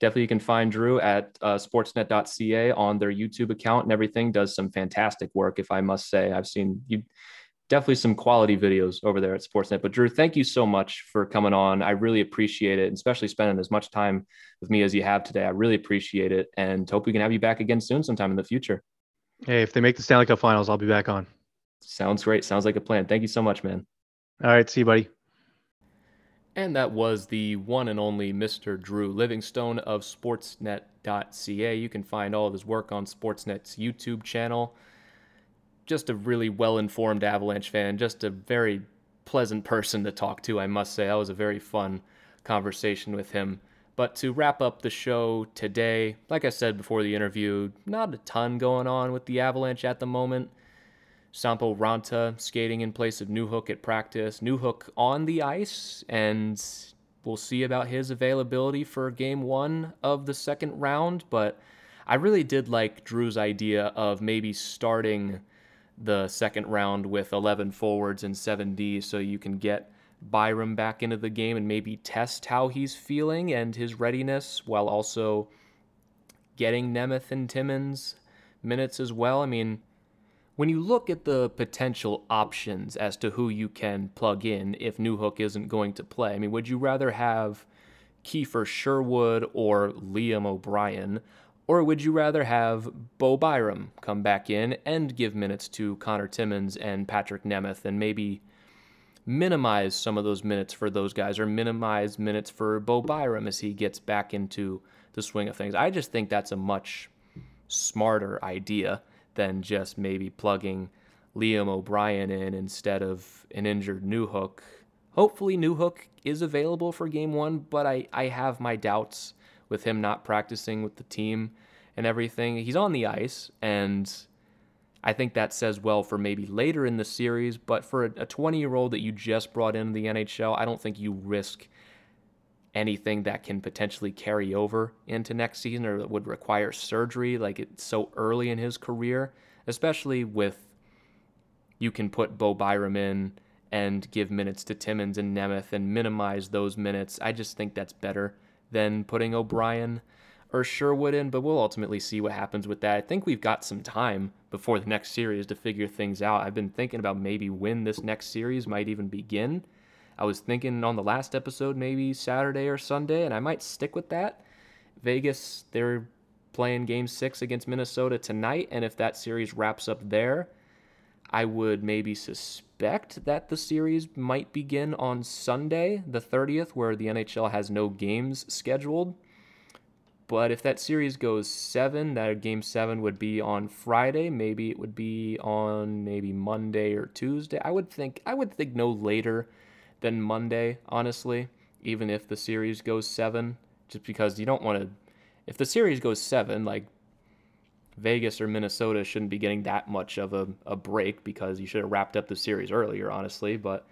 definitely you can find Drew at uh, sportsnet.ca on their YouTube account and everything. Does some fantastic work, if I must say. I've seen you definitely some quality videos over there at Sportsnet. But Drew, thank you so much for coming on. I really appreciate it, and especially spending as much time with me as you have today. I really appreciate it, and hope we can have you back again soon, sometime in the future. Hey, if they make the Stanley Cup Finals, I'll be back on. Sounds great. Sounds like a plan. Thank you so much, man. All right, see you, buddy. And that was the one and only Mr. Drew Livingstone of Sportsnet.ca. You can find all of his work on Sportsnet's YouTube channel. Just a really well informed Avalanche fan, just a very pleasant person to talk to, I must say. That was a very fun conversation with him. But to wrap up the show today, like I said before the interview, not a ton going on with the Avalanche at the moment. Sampo Ranta skating in place of Newhook at practice. Newhook on the ice, and we'll see about his availability for game one of the second round. But I really did like Drew's idea of maybe starting the second round with 11 forwards and 7D so you can get Byram back into the game and maybe test how he's feeling and his readiness while also getting Nemeth and Timmins minutes as well. I mean, when you look at the potential options as to who you can plug in if Newhook isn't going to play, I mean, would you rather have Kiefer Sherwood or Liam O'Brien? Or would you rather have Bo Byram come back in and give minutes to Connor Timmins and Patrik Nemeth and maybe minimize some of those minutes for those guys or minimize minutes for Bo Byram as he gets back into the swing of things? I just think that's a much smarter idea than just maybe plugging Liam O'Brien in instead of an injured Newhook. Hopefully, Newhook is available for game one, but I, I have my doubts with him not practicing with the team and everything. He's on the ice, and I think that says well for maybe later in the series, but for a 20 year old that you just brought into the NHL, I don't think you risk anything that can potentially carry over into next season or that would require surgery like it's so early in his career, especially with you can put Bo Byram in and give minutes to Timmins and Nemeth and minimize those minutes. I just think that's better than putting O'Brien or Sherwood in, but we'll ultimately see what happens with that. I think we've got some time before the next series to figure things out. I've been thinking about maybe when this next series might even begin I was thinking on the last episode, maybe Saturday or Sunday, and I might stick with that. Vegas, they're playing game six against Minnesota tonight, and if that series wraps up there, I would maybe suspect that the series might begin on Sunday, the 30th, where the NHL has no games scheduled. But if that series goes seven, that game seven would be on Friday. Maybe it would be on maybe Monday or Tuesday. I would think I would think no later than Monday, honestly, even if the series goes seven, just because you don't want to. If the series goes seven, like Vegas or Minnesota shouldn't be getting that much of a, a break because you should have wrapped up the series earlier, honestly. But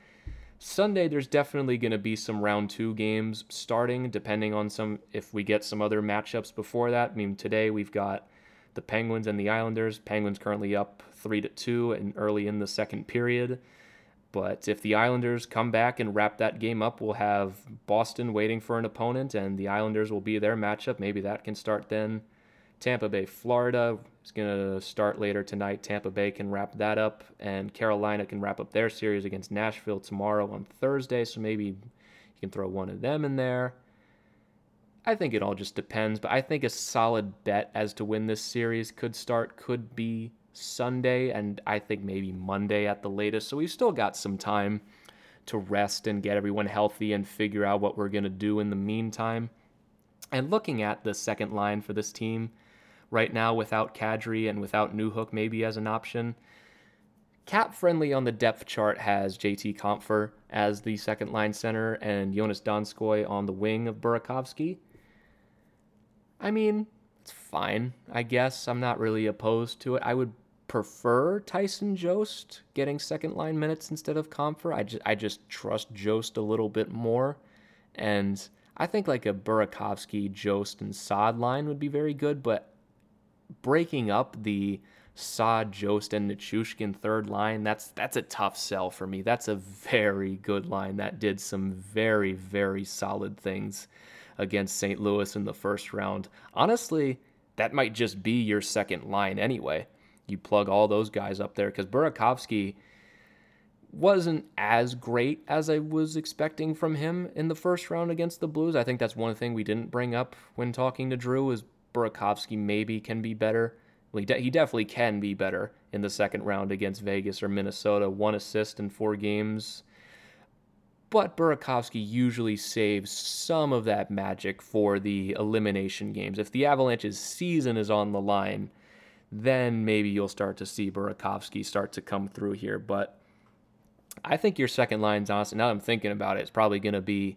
Sunday, there's definitely going to be some round two games starting, depending on some if we get some other matchups before that. I mean, today we've got the Penguins and the Islanders. Penguins currently up three to two and early in the second period. But if the Islanders come back and wrap that game up, we'll have Boston waiting for an opponent, and the Islanders will be their matchup. Maybe that can start then Tampa Bay, Florida is going to start later tonight. Tampa Bay can wrap that up, and Carolina can wrap up their series against Nashville tomorrow on Thursday. So maybe you can throw one of them in there. I think it all just depends, but I think a solid bet as to when this series could start could be Sunday, and I think maybe Monday at the latest. So we've still got some time to rest and get everyone healthy and figure out what we're going to do in the meantime. And looking at the second line for this team right now without Kadri and without Newhook maybe as an option, cap friendly on the depth chart has JT Compher as the second line center and Joonas Donskoi on the wing of Burakovsky. I mean, it's fine, I guess. I'm not really opposed to it. I would prefer Tyson Jost getting second line minutes instead of Compher. I just, I just trust Jost a little bit more. And I think like a Burakovsky, Jost, and Saad line would be very good, but breaking up the Saad, Jost, and Nichushkin third line, that's that's a tough sell for me. That's a very good line that did some very, very solid things against St. Louis in the first round. Honestly, that might just be your second line anyway. You plug all those guys up there because Burakovsky wasn't as great as I was expecting from him in the first round against the Blues. I think that's one thing we didn't bring up when talking to Drew is Burakovsky maybe can be better. Well, he, de- he definitely can be better in the second round against Vegas or Minnesota. One assist in four games but Burakovsky usually saves some of that magic for the elimination games. If the Avalanche's season is on the line, then maybe you'll start to see Burakovsky start to come through here. But I think your second line's honestly, now I'm thinking about it, it's probably going to be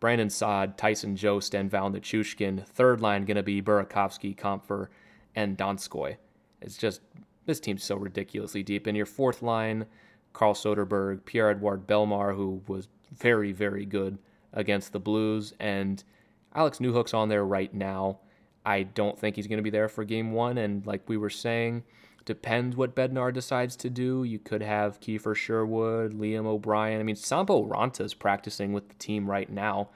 Brandon Saad, Tyson Jost, and Val Nichushkin. Third line going to be Burakovsky, Compher, and Donskoi. It's just, this team's so ridiculously deep. And your fourth line, Carl Soderberg, Pierre Edouard Bellemare, who was very, very good against the Blues. And Alex Newhook's on there right now. I don't think he's going to be there for game one. And like we were saying, depends what Bednar decides to do. You could have Kiefer Sherwood, Liam O'Brien. I mean, Sampo Ranta is practicing with the team right now.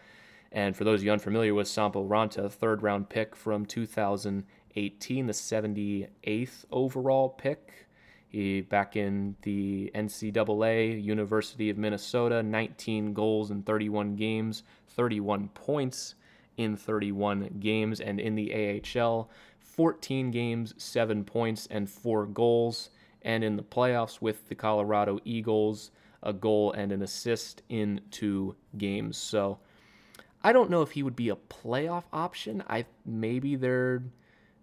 And for those of you unfamiliar with Sampo Ranta, third round pick from 2018, the 78th overall pick. He back in the NCAA, University of Minnesota, 19 goals in 31 games, 31 points in 31 games, and in the AHL, 14 games, 7 points, and 4 goals. And in the playoffs with the Colorado Eagles, a goal and an assist in two games. So I don't know if he would be a playoff option. I maybe they're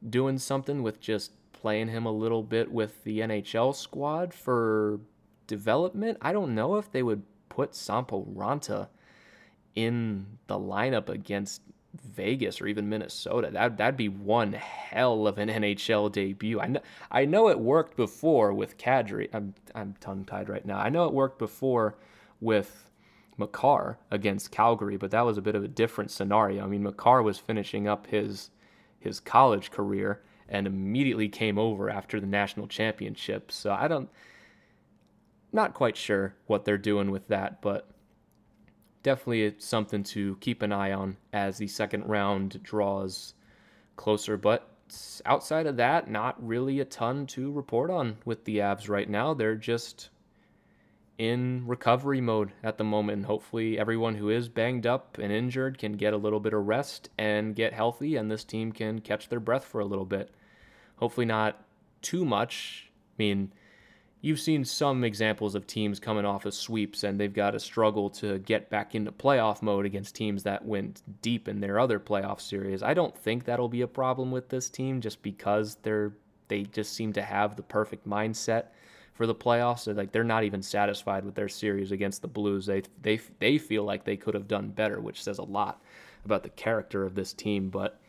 doing something with just playing him a little bit with the NHL squad for development. I don't know if they would put Sampo Ranta in the lineup against Vegas or even Minnesota. That that'd be one hell of an NHL debut. I know I know it worked before with Kadri. I'm I'm tongue tied right now. I know it worked before with Makar against Calgary, but that was a bit of a different scenario. I mean, Makar was finishing up his his college career and immediately came over after the national championship. So I don't, not quite sure what they're doing with that, but definitely something to keep an eye on as the second round draws closer. But outside of that, not really a ton to report on with the Avs right now. They're just in recovery mode at the moment. And hopefully, everyone who is banged up and injured can get a little bit of rest and get healthy, and this team can catch their breath for a little bit. Hopefully, not too much. I mean, you've seen some examples of teams coming off of sweeps and they've got to struggle to get back into playoff mode against teams that went deep in their other playoff series. I don't think that'll be a problem with this team just because they're they just seem to have the perfect mindset for the playoffs. So like they're not even satisfied with their series against the Blues. They they they feel like they could have done better, which says a lot about the character of this team, but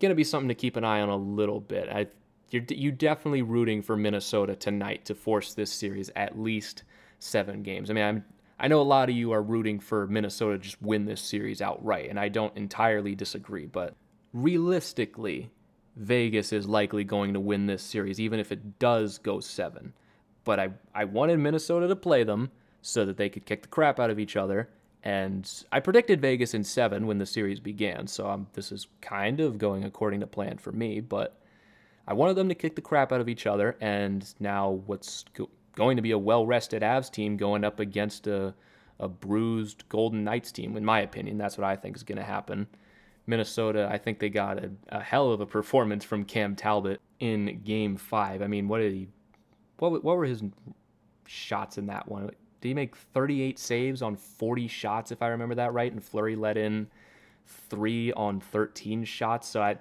going to be something to keep an eye on a little bit. I, you're, you definitely rooting for Minnesota tonight to force this series at least seven games. I mean, I'm, I know a lot of you are rooting for Minnesota to just win this series outright, and I don't entirely disagree, but realistically, Vegas is likely going to win this series, even if it does go seven. But I, I wanted Minnesota to play them so that they could kick the crap out of each other And I predicted Vegas in seven when the series began, so um, this is kind of going according to plan for me. But I wanted them to kick the crap out of each other, and now what's go- going to be a well rested Avs team going up against a, a bruised Golden Knights team, in my opinion. That's what I think is going to happen. Minnesota, I think they got a, a, hell of a performance from Cam Talbot in Game Five. I mean, what did he? What what were his shots in that one? Did he make 38 saves on 40 shots, if I remember that right? And Fleury let in three on 13 shots. So I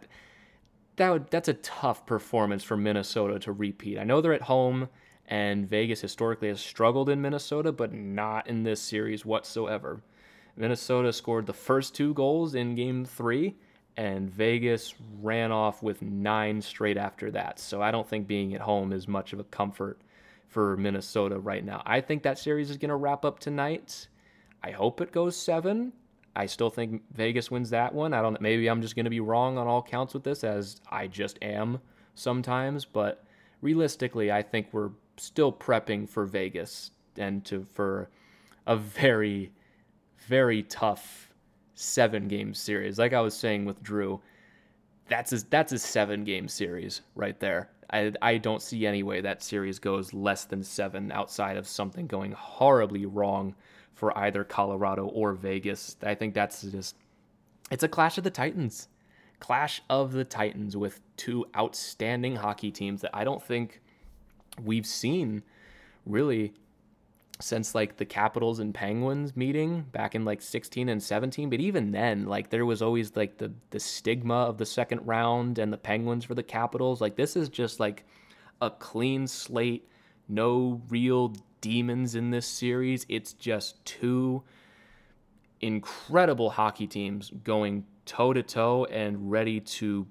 that would, that's a tough performance for Minnesota to repeat. I know they're at home, and Vegas historically has struggled in Minnesota, but not in this series whatsoever. Minnesota scored the first two goals in game three, and Vegas ran off with nine straight after that. So I don't think being at home is much of a comfort for Minnesota right now. I think that series is going to wrap up tonight. I hope it goes seven. I still think Vegas wins that one. I don't. Maybe I'm just going to be wrong on all counts with this, as I just am sometimes. But realistically, I think we're still prepping for Vegas and to for a very very tough seven game series. Like I was saying with Drew, that's a, that's a seven game series right there. I, I don't see any way that series goes less than seven outside of something going horribly wrong for either Colorado or Vegas. I think that's just it's a clash of the Titans. Clash of the Titans with two outstanding hockey teams that I don't think we've seen really since like the Capitals and Penguins meeting back in like 16 and 17 but even then like there was always like the the stigma of the second round and the Penguins for the Capitals like this is just like a clean slate no real demons in this series it's just two incredible hockey teams going toe to toe and ready to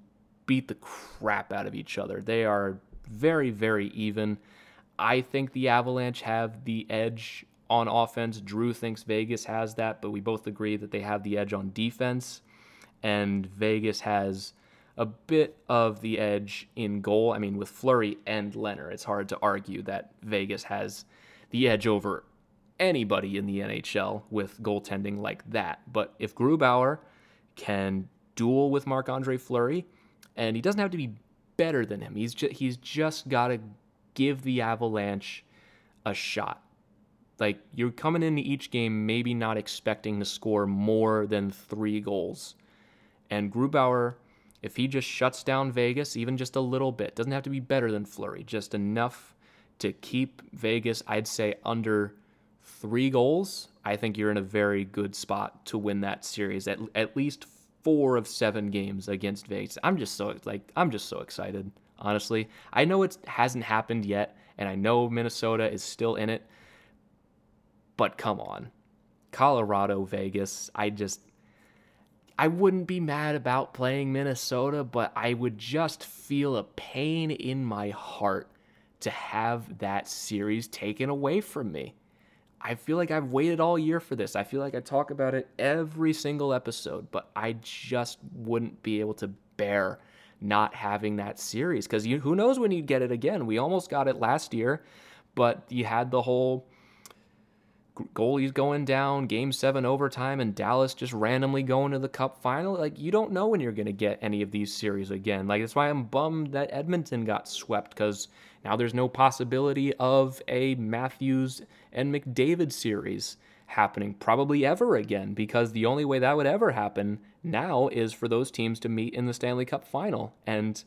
beat the crap out of each other they are very very even I think the Avalanche have the edge on offense. Drew thinks Vegas has that, but we both agree that they have the edge on defense. And Vegas has a bit of the edge in goal. I mean, with Fleury and Lehner, it's hard to argue that Vegas has the edge over anybody in the NHL with goaltending like that. But if Grubauer can duel with Marc Andre Fleury, and he doesn't have to be better than him, he's just, he's just got to give the Avalanche a shot. Like you're coming into each game maybe not expecting to score more than three goals. And Grubauer, if he just shuts down Vegas even just a little bit, doesn't have to be better than Fleury, just enough to keep Vegas, I'd say, under three goals, I think you're in a very good spot to win that series. At, at least four of seven games against Vegas. I'm just so like I'm just so excited honestly. I know it hasn't happened yet, and I know Minnesota is still in it, but come on. Colorado, Vegas, I just. I wouldn't be mad about playing Minnesota, but I would just feel a pain in my heart to have that series taken away from me. I feel like I've waited all year for this. I feel like I talk about it every single episode, but I just wouldn't be able to bear not having that series because who knows when you'd get it again. We almost got it last year, but you had the whole goalies going down, game seven overtime, and Dallas just randomly going to the cup final. Like, you don't know when you're going to get any of these series again. Like, that's why I'm bummed that Edmonton got swept because now there's no possibility of a Matthews and McDavid series happening probably ever again because the only way that would ever happen now is for those teams to meet in the Stanley Cup final. And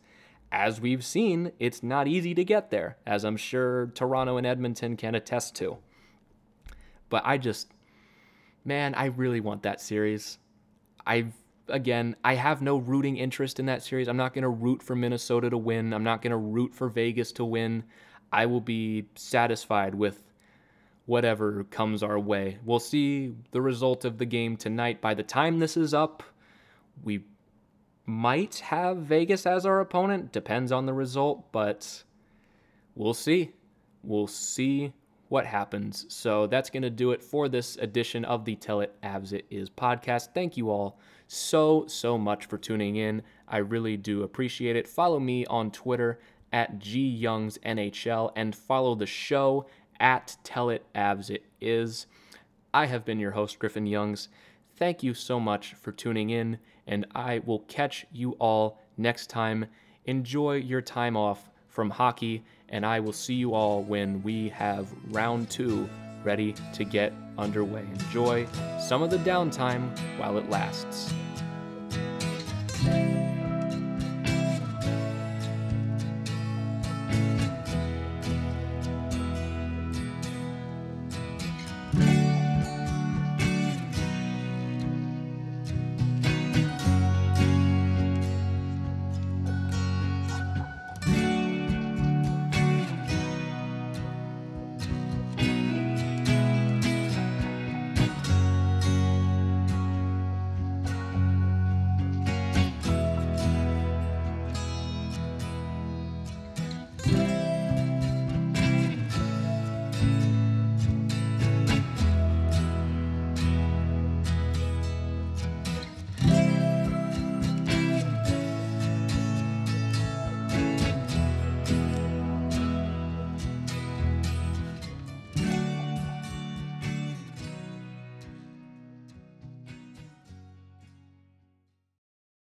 as we've seen, it's not easy to get there, as I'm sure Toronto and Edmonton can attest to. But I just, man, I really want that series. I've, again, I have no rooting interest in that series. I'm not going to root for Minnesota to win. I'm not going to root for Vegas to win. I will be satisfied with whatever comes our way. We'll see the result of the game tonight. By the time this is up, we might have Vegas as our opponent. Depends on the result, but we'll see. We'll see what happens. So that's going to do it for this edition of the Tell It Avs It Is podcast. Thank you all so, so much for tuning in. I really do appreciate it. Follow me on Twitter at gyoungsnhl and follow the show at Tell It It Is. I have been your host, Griffin Youngs. Thank you so much for tuning in, and I will catch you all next time. Enjoy your time off from hockey, and I will see you all when we have round two ready to get underway. Enjoy some of the downtime while it lasts.